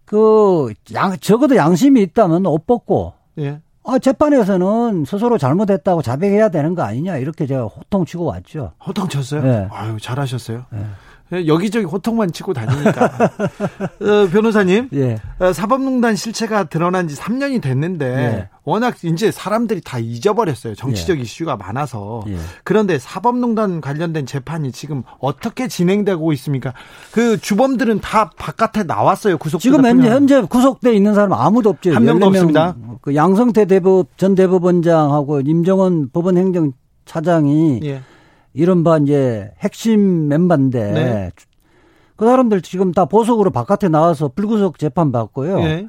그 양, 적어도 양심이 있다면 옷 벗고 예. 아, 재판에서는 스스로 잘못했다고 자백해야 되는 거 아니냐 이렇게 제가 호통치고 왔죠. 호통쳤어요? 네. 아유 잘하셨어요. 네. 여기저기 호통만 치고 다니니까. 어, 변호사님, 예. 어, 사법농단 실체가 드러난 지 3년이 됐는데 예. 워낙 이제 사람들이 다 잊어버렸어요. 정치적 예. 이슈가 많아서. 예. 그런데 사법농단 관련된 재판이 지금 어떻게 진행되고 있습니까? 그 주범들은 다 바깥에 나왔어요. 구속 지금 현재, 현재 구속돼 있는 사람 아무도 없죠. 한 명도 없습니다. 그 양성태 대법 전 대법원장하고 임정원 법원행정 차장이 예. 이른바 이제 핵심 멤버인데 네. 그 사람들 지금 다 보석으로 바깥에 나와서 불구속 재판 받고요. 네.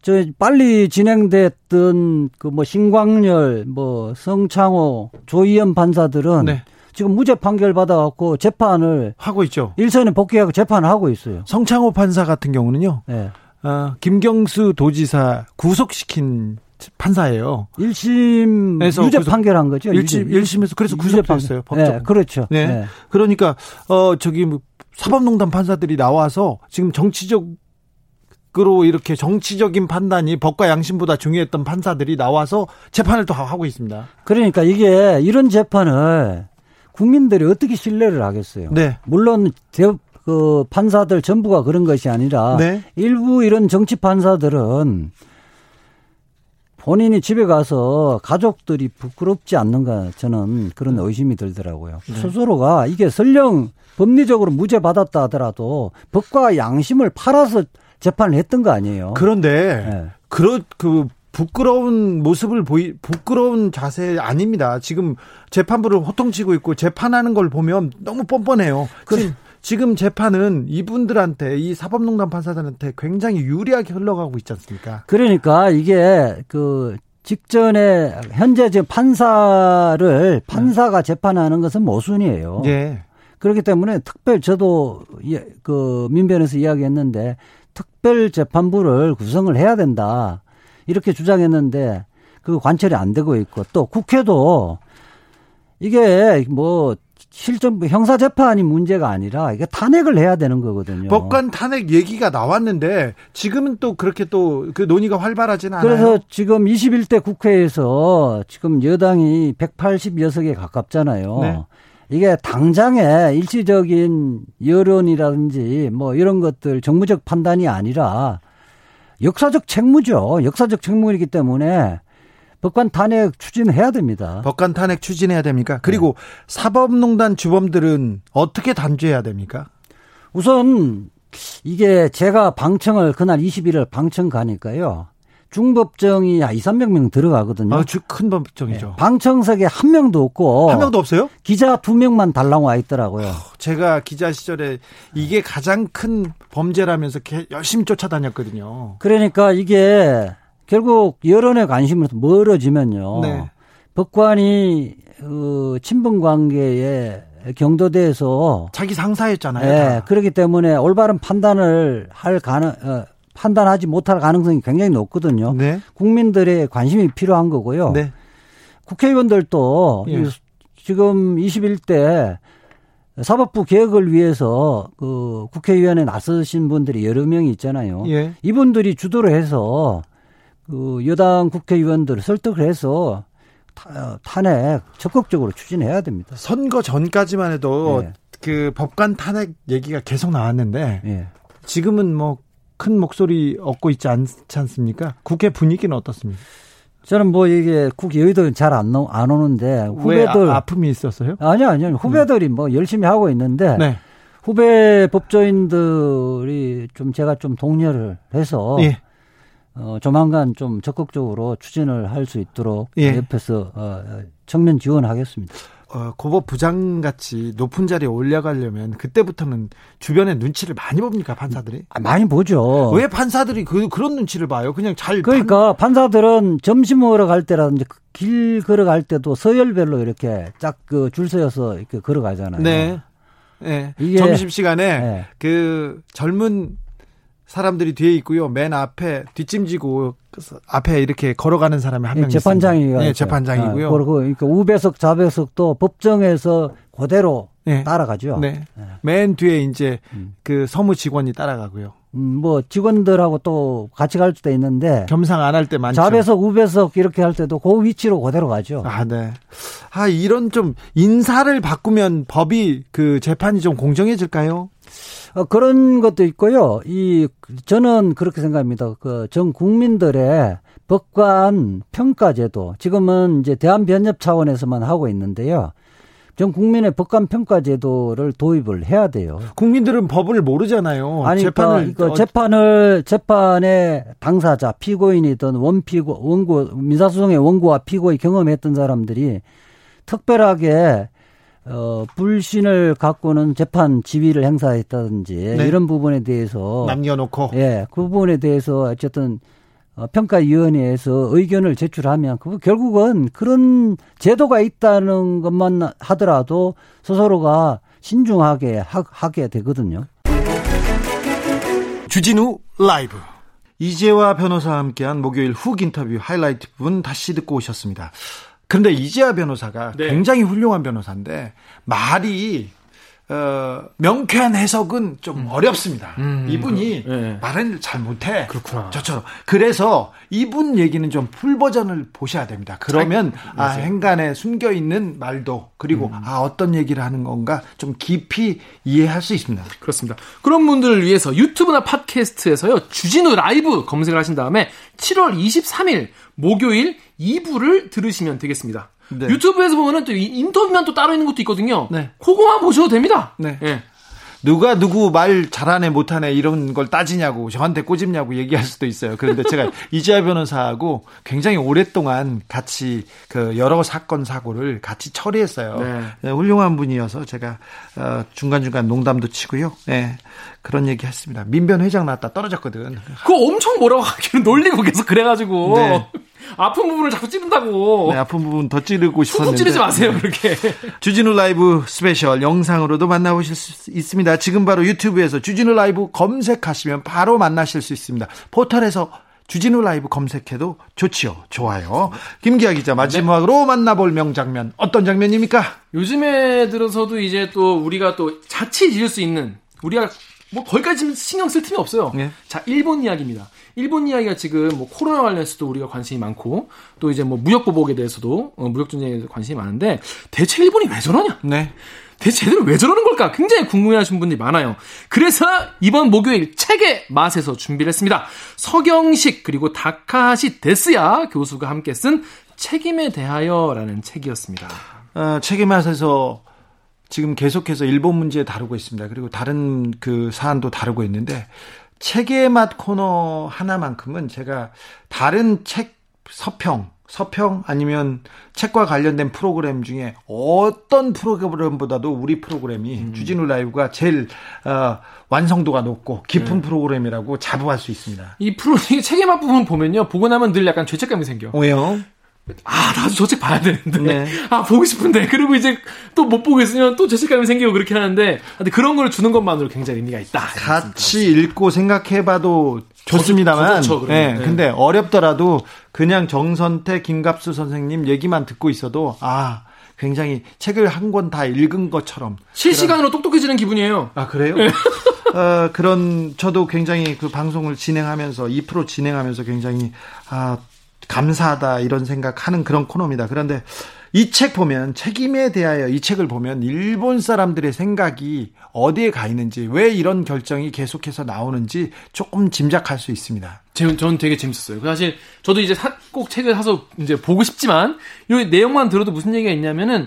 저 빨리 진행됐던 그 뭐 신광열, 뭐 성창호, 조희연 판사들은 네. 지금 무죄 판결 받아갖고 재판을 하고 있죠. 일선에 복귀하고 재판을 하고 있어요. 성창호 판사 같은 경우는요. 네. 어, 김경수 도지사 구속시킨 판사예요. 1심에서 유죄 판결한 거죠. 1심 1심에서 그래서 구속됐어요. 법적. 네, 그렇죠. 네. 네. 그러니까 어 저기 뭐 사법농단 판사들이 나와서 지금 정치적 으로 이렇게 정치적인 판단이 법과 양심보다 중요했던 판사들이 나와서 재판을 또 하고 있습니다. 그러니까 이게 이런 재판을 국민들이 어떻게 신뢰를 하겠어요? 네. 물론 대, 그 판사들 전부가 그런 것이 아니라 네. 일부 이런 정치 판사들은 본인이 집에 가서 가족들이 부끄럽지 않는가 저는 그런 네. 의심이 들더라고요. 네. 스스로가 이게 설령 법리적으로 무죄 받았다 하더라도 법과 양심을 팔아서 재판을 했던 거 아니에요. 그런데 네. 그런 그 부끄러운 모습을 보이 부끄러운 자세 아닙니다. 지금 재판부를 호통치고 있고 재판하는 걸 보면 너무 뻔뻔해요. 그, 지금 재판은 이분들한테 이 사법농단 판사들한테 굉장히 유리하게 흘러가고 있지 않습니까? 그러니까 이게 그 직전에 현재 지금 판사를 판사가 재판하는 것은 모순이에요. 예. 그렇기 때문에 특별 저도 그 민변에서 이야기했는데 특별 재판부를 구성을 해야 된다 이렇게 주장했는데 그 관철이 안 되고 있고 또 국회도 이게 뭐 실전 형사 재판이 문제가 아니라 이게 탄핵을 해야 되는 거거든요. 법관 탄핵 얘기가 나왔는데 지금은 또 그렇게 또 그 논의가 활발하지는 않아요. 그래서 지금 21대 국회에서 지금 여당이 180여석에 가깝잖아요. 네. 이게 당장의 일시적인 여론이라든지 뭐 이런 것들 정무적 판단이 아니라 역사적 책무죠. 역사적 책무이기 때문에 법관 탄핵 추진해야 됩니다. 법관 탄핵 추진해야 됩니까? 그리고 네. 사법농단 주범들은 어떻게 단죄해야 됩니까? 우선 이게 제가 방청을 그날 21일 방청 가니까요. 중법정이 2, 300명 들어가거든요. 아, 큰 법정이죠. 네. 방청석에 한 명도 없고. 한 명도 없어요? 기자 두 명만 달랑 와 있더라고요. 제가 기자 시절에 이게 가장 큰 범죄라면서 열심히 쫓아다녔거든요. 그러니까 이게 결국 여론의 관심으로서 멀어지면요. 네. 법관이 그 친분 관계에 경도돼서 자기 상사였잖아요. 네, 그렇기 때문에 올바른 판단을 할 가능 어, 판단하지 못할 가능성이 굉장히 높거든요. 네. 국민들의 관심이 필요한 거고요. 네. 국회의원들도 예. 지금 21대 사법부 개혁을 위해서 그 국회의원에 나서신 분들이 여러 명이 있잖아요. 예. 이분들이 주도를 해서 그 여당 국회의원들을 설득을 해서 탄핵 적극적으로 추진해야 됩니다. 선거 전까지만 해도 예. 그 법관 탄핵 얘기가 계속 나왔는데 예. 지금은 뭐 큰 목소리 얻고 있지 않지 않습니까? 국회 분위기는 어떻습니까? 저는 뭐 이게 국회의도 잘안 안 오는데 후배들 아, 픔이 있었어요? 아니요, 아니요. 후배들이 네. 뭐 열심히 하고 있는데 네. 후배 법조인들이 좀 제가 좀 독려를 해서 예. 어, 조만간 좀 적극적으로 추진을 할 수 있도록 예. 옆에서 어, 청년 지원하겠습니다. 어, 고법 부장 같이 높은 자리에 올라가려면 그때부터는 주변에 눈치를 많이 봅니까 판사들이? 아, 많이 보죠. 왜 판사들이 그 그런 눈치를 봐요? 그냥 잘 그러니까 판... 사들은 점심 먹으러 갈 때라든지 그길 걸어갈 때도 서열별로 이렇게 쫙 그 줄 서서 이렇게 걸어가잖아요. 네. 네. 점심 시간에 네. 그 젊은 사람들이 뒤에 있고요. 맨 앞에 뒷짐지고 앞에 이렇게 걸어가는 사람이 한명 네, 재판장이 네, 재판장이고요. 아, 그리고 그러니까 우배석, 좌배석도 법정에서 그대로 네. 따라가죠. 네. 네. 맨 뒤에 이제 음. 그 서무 직원이 따라가고요. 음, 뭐 직원들하고 또 같이 갈 수도 있는데 겸상 안 할 때 많죠. 좌배석, 우배석 이렇게 할 때도 그 위치로 그대로 가죠. 아, 네. 아, 이런 좀 인사를 바꾸면 법이 그 재판이 좀 공정해질까요? 어, 그런 것도 있고요. 이 저는 그렇게 생각합니다. 그 전 국민들의 법관 평가제도 지금은 이제 대한변협 차원에서만 하고 있는데요. 전 국민의 법관 평가 제도를 도입을 해야 돼요. 국민들은 법을 모르잖아요. 아니, 그러니까 재판을 그러니까 재판을 재판의 당사자, 피고인이든 원피고 원고 민사소송의 원고와 피고의 경험했던 사람들이 특별하게 어, 불신을 갖고는 재판 지위를 행사했다든지 네. 이런 부분에 대해서 남겨놓고 예, 그 부분에 대해서 어쨌든 어, 평가위원회에서 의견을 제출하면 그 결국은 그런 제도가 있다는 것만 하더라도 스스로가 신중하게 하, 하게 되거든요. 주진우 라이브 이재화 변호사와 함께한 목요일 훅 인터뷰 하이라이트 부분 다시 듣고 오셨습니다. 그런데 이재하 변호사가 네. 굉장히 훌륭한 변호사인데 말이 어, 명쾌한 해석은 좀 음. 어렵습니다. 음, 이분이 네. 말을 잘 못해. 그렇구나. 저처럼. 그래서 이분 얘기는 좀 풀 버전을 보셔야 됩니다. 그러면 아, 행간에 숨겨 있는 말도 그리고 음. 아 어떤 얘기를 하는 건가 좀 깊이 이해할 수 있습니다. 그렇습니다. 그런 분들을 위해서 유튜브나 팟캐스트에서요 주진우 라이브 검색을 하신 다음에 7월 23일 목요일 2부를 들으시면 되겠습니다. 네. 유튜브에서 보면은 또 인터뷰만 또 따로 있는 것도 있거든요. 네. 그거만 보셔도 됩니다. 네. 네. 누가 누구 말 잘하네 못하네 이런 걸 따지냐고 저한테 꼬집냐고 얘기할 수도 있어요. 그런데 제가 이재하 변호사하고 굉장히 오랫동안 같이 그 여러 사건 사고를 같이 처리했어요. 네. 네, 훌륭한 분이어서 제가 어, 중간 중간 농담도 치고요. 네, 그런 얘기 했습니다. 민변 회장 나왔다 떨어졌거든. 그거 엄청 뭐라고 하기는 놀리고 계속 그래가지고. 네. 아픈 부분을 자꾸 찌른다고. 네, 아픈 부분 더 찌르고 싶었는데. 찌르지 마세요, 그렇게. 주진우 라이브 스페셜 영상으로도 만나보실 수 있습니다. 지금 바로 유튜브에서 주진우 라이브 검색하시면 바로 만나실 수 있습니다. 포털에서 주진우 라이브 검색해도 좋지요. 좋아요. 김기화 기자 마지막으로 네. 만나볼 명장면 어떤 장면입니까? 요즘에 들어서도 이제 또 우리가 또 자칫 잊을 수 있는 우리가 뭐 거기까지 신경 쓸 틈이 없어요. 네. 자, 일본 이야기입니다. 일본 이야기가 지금 뭐 코로나 관련해서도 우리가 관심이 많고 또 이제 뭐 무역 보복에 대해서도 어, 무역 전쟁에 대해서 관심이 많은데 대체 일본이 왜 저러냐? 네. 대체 쟤들은 왜 저러는 걸까? 굉장히 궁금해하시는 분들이 많아요. 그래서 이번 목요일 책의 맛에서 준비를 했습니다. 서경식 그리고 다카시 데스야 교수가 함께 쓴 책임에 대하여라는 책이었습니다. 어, 책의 맛에서 지금 계속해서 일본 문제 다루고 있습니다. 그리고 다른 그 사안도 다루고 있는데 책의 맛 코너 하나만큼은 제가 다른 책 서평 서평 아니면 책과 관련된 프로그램 중에 어떤 프로그램보다도 우리 프로그램이 음. 주진우 라이브가 제일 어, 완성도가 높고 깊은 네. 프로그램이라고 자부할 수 있습니다. 이 프로 이 책의 맛 부분 보면요 보고 나면 늘 약간 죄책감이 생겨. 왜요? 아, 나도 저 책 봐야 되는데. 네. 아, 보고 싶은데. 그리고 이제 또 못 보고 있으면 또 죄책감이 생기고 그렇게 하는데. 근데 그런 걸 주는 것만으로 굉장히 의미가 있다. 같이 읽고 생각해봐도 좋습니다만. 저, 저, 네, 네. 근데 어렵더라도 그냥 정선태, 김갑수 선생님 얘기만 듣고 있어도, 아, 굉장히 책을 한 권 다 읽은 것처럼 실시간으로 그런, 똑똑해지는 기분이에요. 아 그래요? 네. 어, 그런 저도 굉장히 그 방송을 진행하면서 2프로 진행하면서 굉장히 아 감사하다 이런 생각하는 그런 코너입니다. 그런데 이 책 보면 책임에 대하여 이 책을 보면 일본 사람들의 생각이 어디에 가 있는지 왜 이런 결정이 계속해서 나오는지 조금 짐작할 수 있습니다. 저는 되게 재밌었어요. 사실 저도 이제 사, 꼭 책을 사서 이제 보고 싶지만 이 내용만 들어도 무슨 얘기가 있냐면은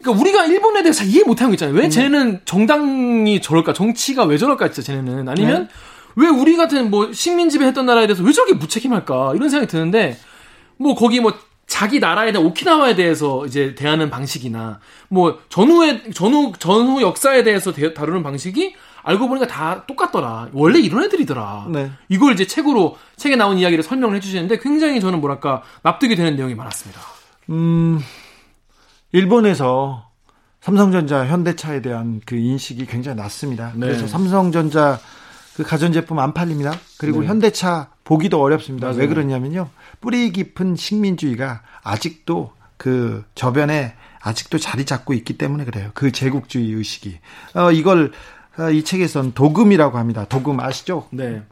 그러니까 우리가 일본에 대해서 이해 못하는 거 있잖아요. 왜 음. 쟤네는 정당이 저럴까? 정치가 왜 저럴까? 진짜 쟤네는 아니면 네. 왜 우리 같은 뭐 식민 지배 했던 나라에 대해서 왜 저렇게 무책임할까? 이런 생각이 드는데 뭐 거기 뭐 자기 나라에 대한 오키나와에 대해서 이제 대하는 방식이나 뭐 전후의 전후 전후 역사에 대해서 대, 다루는 방식이 알고 보니까 다 똑같더라. 원래 이런 애들이더라. 네. 이걸 이제 책으로 책에 나온 이야기를 설명을 해주시는데 굉장히 저는 뭐랄까 납득이 되는 내용이 많았습니다. 음, 일본에서 삼성전자, 현대차에 대한 그 인식이 굉장히 낮습니다. 네. 그래서 삼성전자 그 가전제품 안 팔립니다. 그리고 네. 현대차 보기도 어렵습니다. 맞아요. 왜 그러냐면요. 뿌리 깊은 식민주의가 아직도 그 저변에 아직도 자리 잡고 있기 때문에 그래요. 그 제국주의 의식이. 어, 이걸 어, 이 책에선 도금이라고 합니다. 도금 아시죠? 네.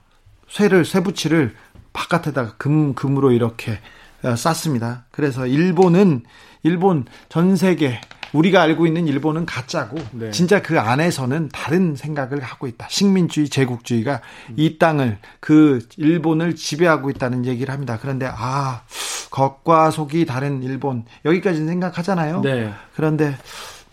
쇠를 쇠붙이를 바깥에다가 금 금으로 이렇게 어, 쌌습니다. 그래서 일본은 일본 전 세계 우리가 알고 있는 일본은 가짜고 네. 진짜 그 안에서는 다른 생각을 하고 있다. 식민주의, 제국주의가 음. 이 땅을 그 일본을 지배하고 있다는 얘기를 합니다. 그런데 아 겉과 속이 다른 일본 여기까지는 생각하잖아요. 네. 그런데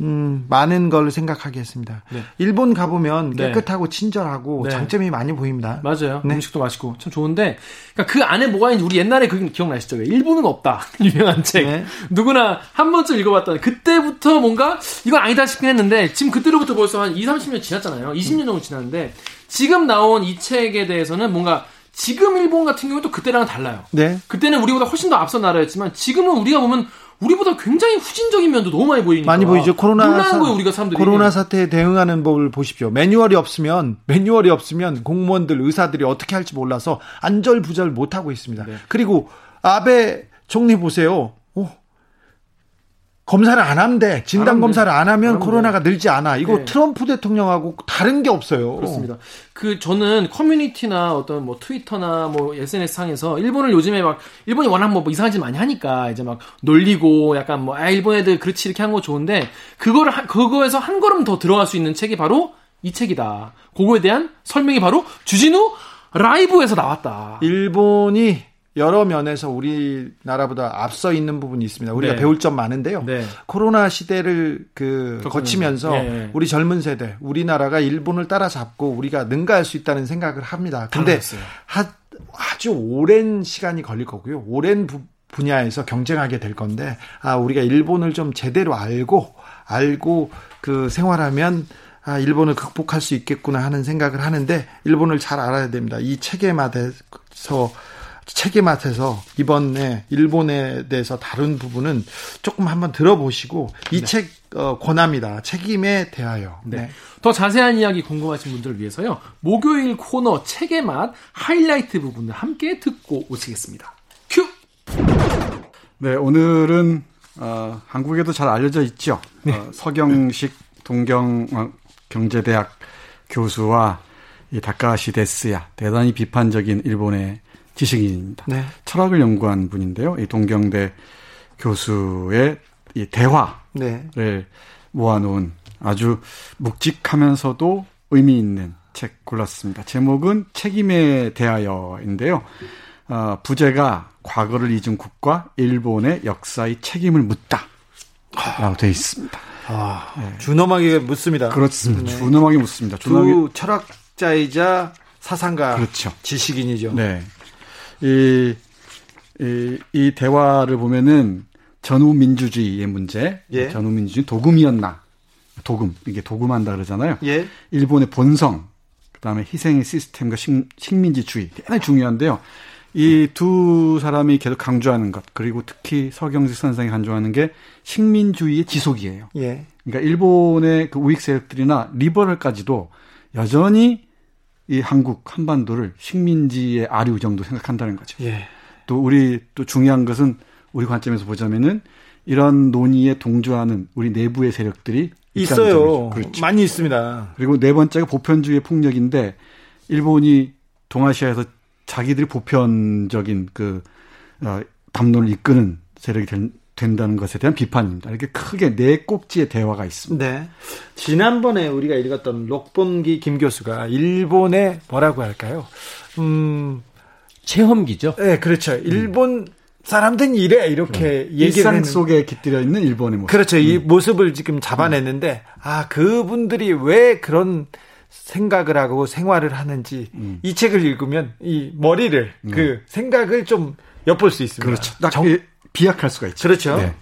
음, 많은 걸 생각하게 했습니다. 네. 일본 가보면 네. 깨끗하고 네. 친절하고 네. 장점이 많이 보입니다. 맞아요. 네. 음식도 맛있고 참 좋은데 그러니까 그 안에 뭐가 있는지 우리 옛날에 그 기억나시죠? 일본은 없다. 유명한 책. 네. 누구나 한 번쯤 읽어봤던 그때부터 뭔가 이건 아니다 싶긴 했는데 지금 그때로부터 벌써 한 2, 30년 지났잖아요. 20년 정도 지났는데 지금 나온 이 책에 대해서는 뭔가 지금 일본 같은 경우는 또 그때랑은 달라요. 네. 그때는 우리보다 훨씬 더 앞선 나라였지만 지금은 우리가 보면 우리보다 굉장히 후진적인 면도 너무 많이 보이니까 많이 보이죠. 코로나 사, 거예요, 우리가 사람들이. 코로나 사태에 대응하는 법을 보십시오. 매뉴얼이 없으면 매뉴얼이 없으면 공무원들 의사들이 어떻게 할지 몰라서 안절부절 못 하고 있습니다. 네. 그리고 아베 총리 보세요. 검사를 안 하는데 진단 검사를 안 하면 안 코로나가 늘지 않아. 이거 네. 트럼프 대통령하고 다른 게 없어요. 그렇습니다. 그 저는 커뮤니티나 어떤 뭐 트위터나 뭐 SNS 상에서 일본을 요즘에 막 일본이 워낙 뭐 이상한 짓 많이 하니까 이제 막 놀리고 약간 뭐 아 일본 애들 그렇지 이렇게 한 거 좋은데 그거를 하, 그거에서 한 걸음 더 들어갈 수 있는 책이 바로 이 책이다. 그거에 대한 설명이 바로 주진우 라이브에서 나왔다. 일본이 여러 면에서 우리나라보다 앞서 있는 부분이 있습니다. 우리가 네. 배울 점 많은데요. 네. 코로나 시대를 그 거치면서 네. 우리 젊은 세대, 우리나라가 일본을 따라잡고 우리가 능가할 수 있다는 생각을 합니다. 근데 하, 아주 오랜 시간이 걸릴 거고요. 오랜 부, 분야에서 경쟁하게 될 건데 아 우리가 일본을 좀 제대로 알고 알고 그 생활하면 아, 일본을 극복할 수 있겠구나 하는 생각을 하는데 일본을 잘 알아야 됩니다. 이 체계마대에서 책의 맛에서 이번에 일본에 대해서 다룬 부분은 조금 한번 들어보시고 이책 네. 어, 권합니다. 책임에 대하여. 네. 네. 더 자세한 이야기 궁금하신 분들을 위해서요. 목요일 코너 책의 맛 하이라이트 부분을 함께 듣고 오시겠습니다. 큐. 네, 오늘은 어, 한국에도 잘 알려져 있죠. 네. 어, 서경식 동경 어, 경제대학 교수와 이 다카시 데스야 대단히 비판적인 일본의 지식인입니다. 네. 철학을 연구한 분인데요. 이 동경대 교수의 이 대화를 네. 모아놓은 아주 묵직하면서도 의미 있는 책 골랐습니다. 제목은 책임에 대하여인데요. 어, 부제가 과거를 잊은 국가 일본의 역사의 책임을 묻다. 라고 되어 있습니다. 아, 네. 준엄하게 묻습니다. 그렇습니다. 네. 준엄하게 묻습니다. 준엄하게. 두 철학자이자 사상가. 그렇죠. 지식인이죠. 네. 이, 이, 이 대화를 보면은 전후 민주주의의 문제, 예. 전후 민주주의 도금이었나? 도금 이게 도금한다 그러잖아요. 예. 일본의 본성, 그다음에 희생의 시스템과 식, 식민지주의 대단히 중요한데요. 이 두 사람이 계속 강조하는 것 그리고 특히 서경식 선생이 강조하는 게 식민주의의 지속이에요. 예. 그러니까 일본의 그 우익 세력들이나 리버럴까지도 여전히 이 한국 한반도를 식민지의 아류 정도 생각한다는 거죠. 예. 또 우리 또 중요한 것은 우리 관점에서 보자면은 이런 논의에 동조하는 우리 내부의 세력들이 있어요. 그렇죠. 많이 있습니다. 그리고 네 번째가 보편주의 폭력인데 일본이 동아시아에서 자기들이 보편적인 그 어, 담론을 이끄는 세력이 된, 된다는 것에 대한 비판입니다. 이렇게 크게 네 꼭지의 대화가 있습니다. 네. 지난번에 우리가 읽었던 록본기 김 교수가 일본의 뭐라고 할까요? 음, 체험기죠. 네, 그렇죠. 일본 음. 사람들은 이래 이렇게 음. 얘기를 일상 속에 깃들여 있는 일본의 모습. 그렇죠. 음. 이 모습을 지금 잡아냈는데 아 그분들이 왜 그런 생각을 하고 생활을 하는지 음. 이 책을 읽으면 이 머리를 음. 그 생각을 좀 엿볼 수 있습니다. 그렇죠. 딱 정... 비약할 수가 있죠. 그렇죠. 네.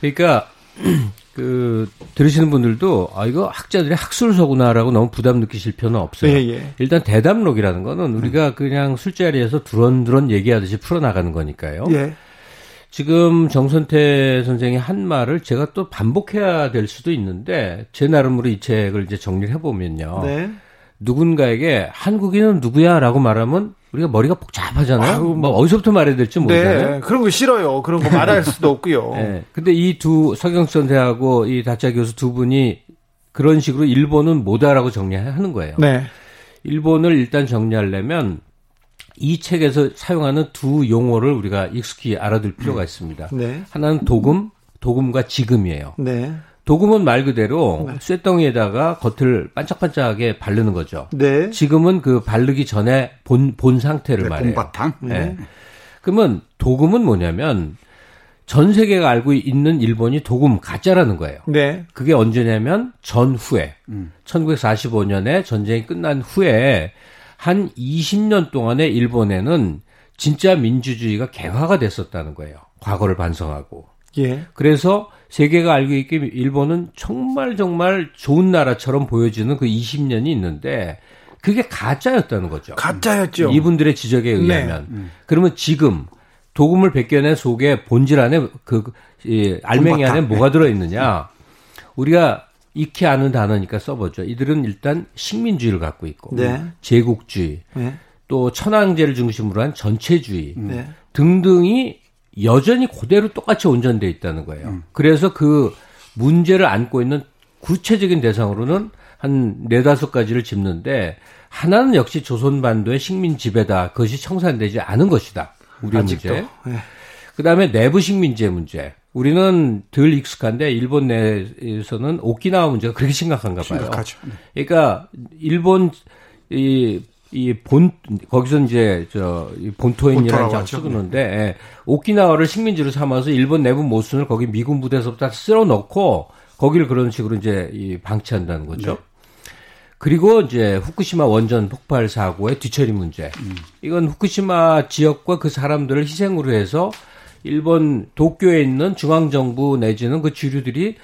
그러니까 그 들으시는 분들도 아 이거 학자들이 학술서구나라고 너무 부담 느끼실 필요는 없어요. 예, 예. 일단 대담록이라는 거는 우리가 그냥 술자리에서 두런두런 얘기하듯이 풀어나가는 거니까요. 예. 지금 정선태 선생이 한 말을 제가 또 반복해야 될 수도 있는데 제 나름으로 이 책을 이제 정리를 해보면요. 네. 누군가에게 한국인은 누구야라고 말하면 우리가 머리가 복잡하잖아요. 아유, 뭐 어디서부터 말해야 될지 모르잖아요. 네, 그런 거 싫어요. 그런 거 말할 수도 없고요. 네. 근데 이 두 서경수 선생하고 이 다짜 교수 두 분이 그런 식으로 일본은 뭐다라고 정리하는 거예요. 네. 일본을 일단 정리하려면 이 책에서 사용하는 두 용어를 우리가 익숙히 알아둘 필요가 있습니다. 네. 하나는 도금, 도금과 지금이에요. 네. 도금은 말 그대로 네. 쇠덩이에다가 겉을 반짝반짝하게 바르는 거죠. 네. 지금은 그 바르기 전에 본, 본 상태를 네, 말해요. 본바탕. 네. 네. 그러면 도금은 뭐냐면 전 세계가 알고 있는 일본이 도금 가짜라는 거예요. 네. 그게 언제냐면 전후에 음. 1945년에 전쟁이 끝난 후에 한 20년 동안의 일본에는 진짜 민주주의가 개화가 됐었다는 거예요. 과거를 반성하고. 예. 그래서 세계가 알고 있기 일본은 정말 정말 좋은 나라처럼 보여지는 그 20년이 있는데 그게 가짜였다는 거죠. 가짜였죠. 이분들의 지적에 네. 의하면. 네. 그러면 지금 도금을 벗겨낸 속에 본질 안에 그, 이, 알맹이 안에 뭐가 들어있느냐. 우리가 익히 아는 단어니까 써보죠. 이들은 일단 식민주의를 갖고 있고, 네. 제국주의, 네. 또 천황제를 중심으로 한 전체주의 네. 등등이 여전히 그대로 똑같이 온전돼 있다는 거예요. 음. 그래서 그 문제를 안고 있는 구체적인 대상으로는 한 네다섯 가지를 짚는데 하나는 역시 조선 반도의 식민 지배다. 그것이 청산되지 않은 것이다. 우리 문제. 네. 그다음에 내부 식민지의 문제. 우리는 덜 익숙한데 일본 내에서는 오키나와 문제가 그렇게 심각한가 봐요. 심각하죠. 네. 그러니까 일본 이 이 본 거기서 이제 저 본토인이라는 장 쓰는데 예, 오키나와를 식민지로 삼아서 일본 내부 모순을 거기 미군 부대에서부터 쓸어 넣고 거기를 그런 식으로 이제 이 방치한다는 거죠. 네. 그리고 이제 후쿠시마 원전 폭발 사고의 뒤처리 문제. 음. 이건 후쿠시마 지역과 그 사람들을 희생으로 해서 일본 도쿄에 있는 중앙 정부 내지는 그 주류들이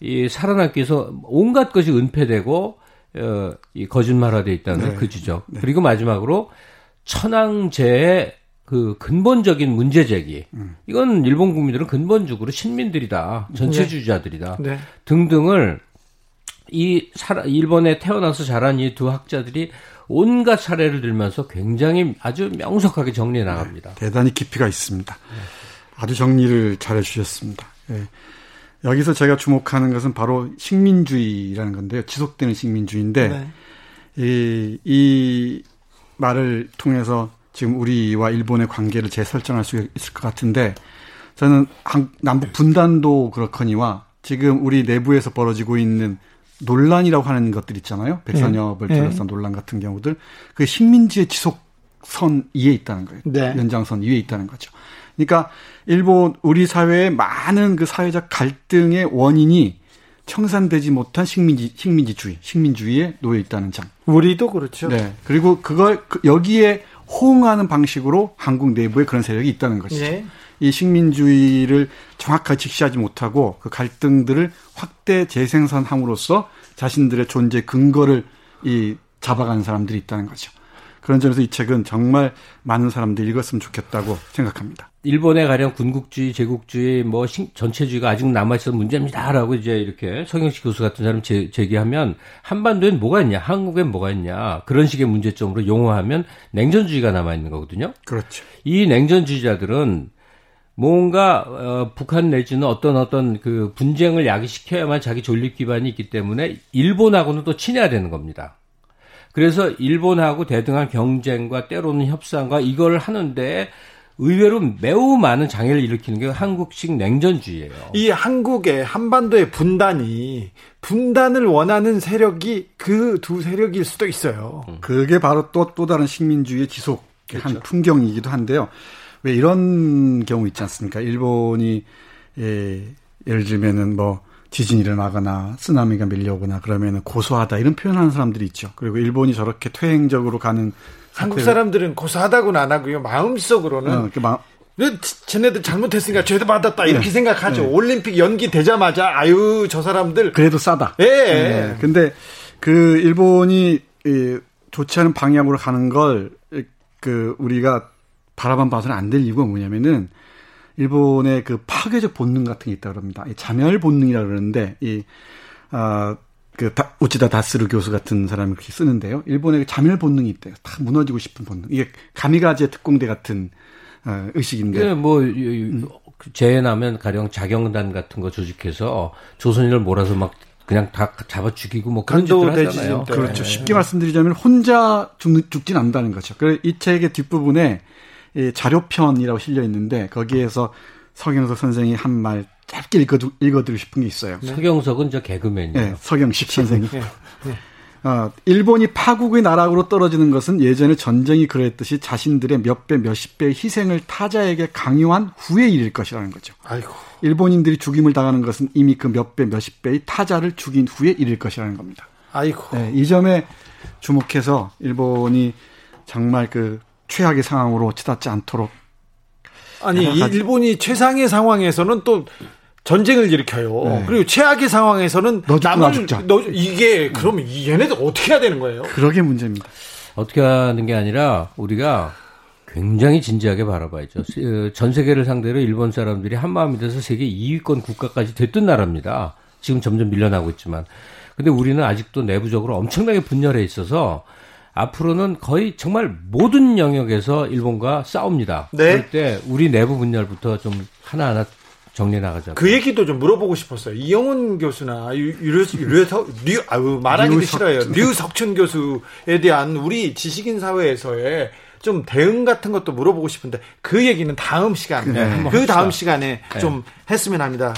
이 살아남기 위해서 온갖 것이 은폐되고 어, 이 거짓말화돼 있다는 네. 그 지적. 네. 그리고 마지막으로 천황제의 그 근본적인 문제 제기. 음. 이건 일본 국민들은 근본적으로 신민들이다. 전체주의자들이다. 네. 네. 등등을 이 사, 일본에 태어나서 자란 이 두 학자들이 온갖 사례를 들면서 굉장히 아주 명석하게 정리해 나갑니다. 네, 대단히 깊이가 있습니다. 아주 정리를 잘 해 주셨습니다. 네. 여기서 제가 주목하는 것은 바로 식민주의라는 건데요. 지속되는 식민주의인데 네. 이, 이 말을 통해서 지금 우리와 일본의 관계를 재설정할 수 있을 것 같은데 저는 남북 분단도 그렇거니와 지금 우리 내부에서 벌어지고 있는 논란이라고 하는 것들 있잖아요. 백선엽을 네. 둘러싼 네. 논란 같은 경우들 그 식민지의 지속 선 위에 있다는 거예요. 네. 연장선 위에 있다는 거죠. 그러니까 일본 우리 사회의 많은 그 사회적 갈등의 원인이 청산되지 못한 식민지 식민지주의, 식민주의에 놓여 있다는 점. 우리도 그렇죠. 네. 그리고 그걸 그 여기에 호응하는 방식으로 한국 내부에 그런 세력이 있다는 것이죠. 네. 이 식민주의를 정확하게 직시하지 못하고 그 갈등들을 확대 재생산함으로써 자신들의 존재 근거를 이 잡아가는 사람들이 있다는 거죠. 그런 점에서 이 책은 정말 많은 사람들이 읽었으면 좋겠다고 생각합니다. 일본의 가령 군국주의, 제국주의, 뭐 전체주의가 아직 남아있어서 문제입니다라고 이제 이렇게 성영식 교수 같은 사람 제, 제기하면 한반도엔 뭐가 있냐, 한국엔 뭐가 있냐 그런 식의 문제점으로 용어하면 냉전주의가 남아있는 거거든요. 그렇죠. 이 냉전주의자들은 뭔가 어, 북한 내지는 어떤 어떤 그 분쟁을 야기시켜야만 자기 존립 기반이 있기 때문에 일본하고는 또 친해야 되는 겁니다. 그래서 일본하고 대등한 경쟁과 때로는 협상과 이걸 하는데 의외로 매우 많은 장애를 일으키는 게 한국식 냉전주의예요. 이 한국의 한반도의 분단이 분단을 원하는 세력이 그 두 세력일 수도 있어요. 음. 그게 바로 또또 다른 식민주의의 지속한 그렇죠. 풍경이기도 한데요. 왜 이런 경우 있지 않습니까? 일본이 예, 예를 들면은 뭐 지진이 일어나거나 쓰나미가 밀려오거나 그러면은 고소하다 이런 표현하는 사람들이 있죠. 그리고 일본이 저렇게 퇴행적으로 가는 한국 사람들은 고소하다고는 안 하고요. 마음속으로는 어, 그 마... 쟤네들 잘못했으니까 죄도 받았다 이렇게 네. 생각하죠. 네. 올림픽 연기 되자마자 아유 저 사람들 그래도 싸다. 예. 네. 근데 그 일본이 이, 좋지 않은 방향으로 가는 걸 그 우리가 바라만 봐서는 안 될 이유가 뭐냐면은 일본의 그 파괴적 본능 같은 게 있다 그럽니다. 이 자멸 본능이라 그러는데 이 아, 그 다, 우치다 다스루 교수 같은 사람이 그렇게 쓰는데요. 일본의 그 자멸 본능이 있대요. 다 무너지고 싶은 본능. 이게 가미가제 특공대 같은 어, 의식인데. 네, 뭐 음. 재해나면 가령 자경단 같은 거 조직해서 조선인을 몰아서 막 그냥 다 잡아 죽이고 뭐 그런 짓들 하잖아요. 그렇죠. 네. 쉽게 말씀드리자면 혼자 죽, 죽진 않는다는 거죠. 그래 이 책의 뒷부분에 이 자료편이라고 실려 있는데 거기에서 서경석 선생이 한 말 짧게 읽어드, 읽어드리고 싶은 게 있어요. 네. 서경석은 저 개그맨이에요. 네, 서경식 선생님. 네, 네. 어, 일본이 파국의 나락으로 떨어지는 것은 예전에 전쟁이 그랬듯이 자신들의 몇 배, 몇십 배의 희생을 타자에게 강요한 후에 일일 것이라는 거죠. 아이고. 일본인들이 죽임을 당하는 것은 이미 그 몇 배, 몇십 배의 타자를 죽인 후에 일일 것이라는 겁니다. 아이고. 네, 이 점에 주목해서 일본이 정말 그 최악의 상황으로 치닫지 않도록 아니 일본이 최상의 상황에서는 또 전쟁을 일으켜요. 네. 그리고 최악의 상황에서는 남을 너 이게 그러면 얘네들 어떻게 해야 되는 거예요? 그러게 문제입니다. 어떻게 하는 게 아니라 우리가 굉장히 진지하게 바라봐야죠. 어, 전 세계를 상대로 일본 사람들이 한 마음이 돼서 세계 2위권 국가까지 됐던 나라입니다. 지금 점점 밀려나고 있지만. 근데 우리는 아직도 내부적으로 엄청나게 분열해 있어서 앞으로는 거의 정말 모든 영역에서 일본과 싸웁니다. 네. 그럴 때 우리 내부 분열부터 좀 하나하나 정리해 나가자. 그 얘기도 좀 물어보고 싶었어요. 이영훈 교수나 유류석 류 아유 말하기도 싫어요. 류석춘 교수에 대한 우리 지식인 사회에서의 좀 대응 같은 것도 물어보고 싶은데 그 얘기는 다음 시간에 네, 그 다음 시간에 네. 좀 했으면 합니다.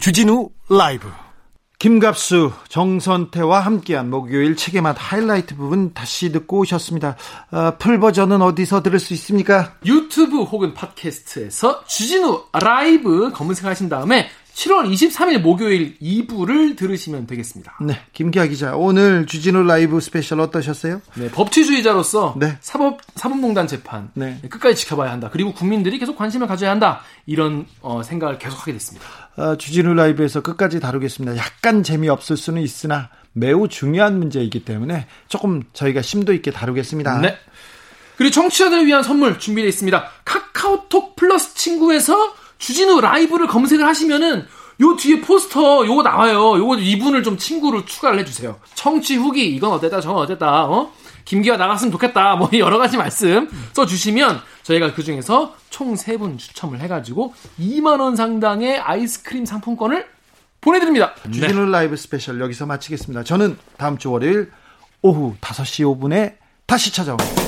주진우 라이브 김갑수, 정선태와 함께한 목요일 책의 맛 하이라이트 부분 다시 듣고 오셨습니다. 어, full 버전은 어디서 들을 수 있습니까? 유튜브 혹은 팟캐스트에서 주진우 라이브 검색하신 다음에 7월 23일 목요일 2부를 들으시면 되겠습니다. 네, 김기화 기자, 오늘 주진우 라이브 스페셜 어떠셨어요? 네, 법치주의자로서 네. 사법 사법농단 재판 네. 끝까지 지켜봐야 한다. 그리고 국민들이 계속 관심을 가져야 한다. 이런 어, 생각을 계속하게 됐습니다. 어, 주진우 라이브에서 끝까지 다루겠습니다. 약간 재미없을 수는 있으나 매우 중요한 문제이기 때문에 조금 저희가 심도 있게 다루겠습니다. 네. 그리고 청취자들을 위한 선물 준비되어 있습니다. 카카오톡 플러스 친구에서 주진우 라이브를 검색을 하시면은 요 뒤에 포스터 요거 나와요. 요거 이분을 좀 친구로 추가를 해주세요. 청취 후기 이건 어땠다 저건 어땠다 어? 김기화 나갔으면 좋겠다 뭐 여러 가지 말씀 써주시면 저희가 그 중에서 총 세 분 추첨을 해가지고 2만 원 상당의 아이스크림 상품권을 보내드립니다. 주진우 네. 라이브 스페셜 여기서 마치겠습니다. 저는 다음 주 월요일 오후 5시 5분에 다시 찾아옵니다.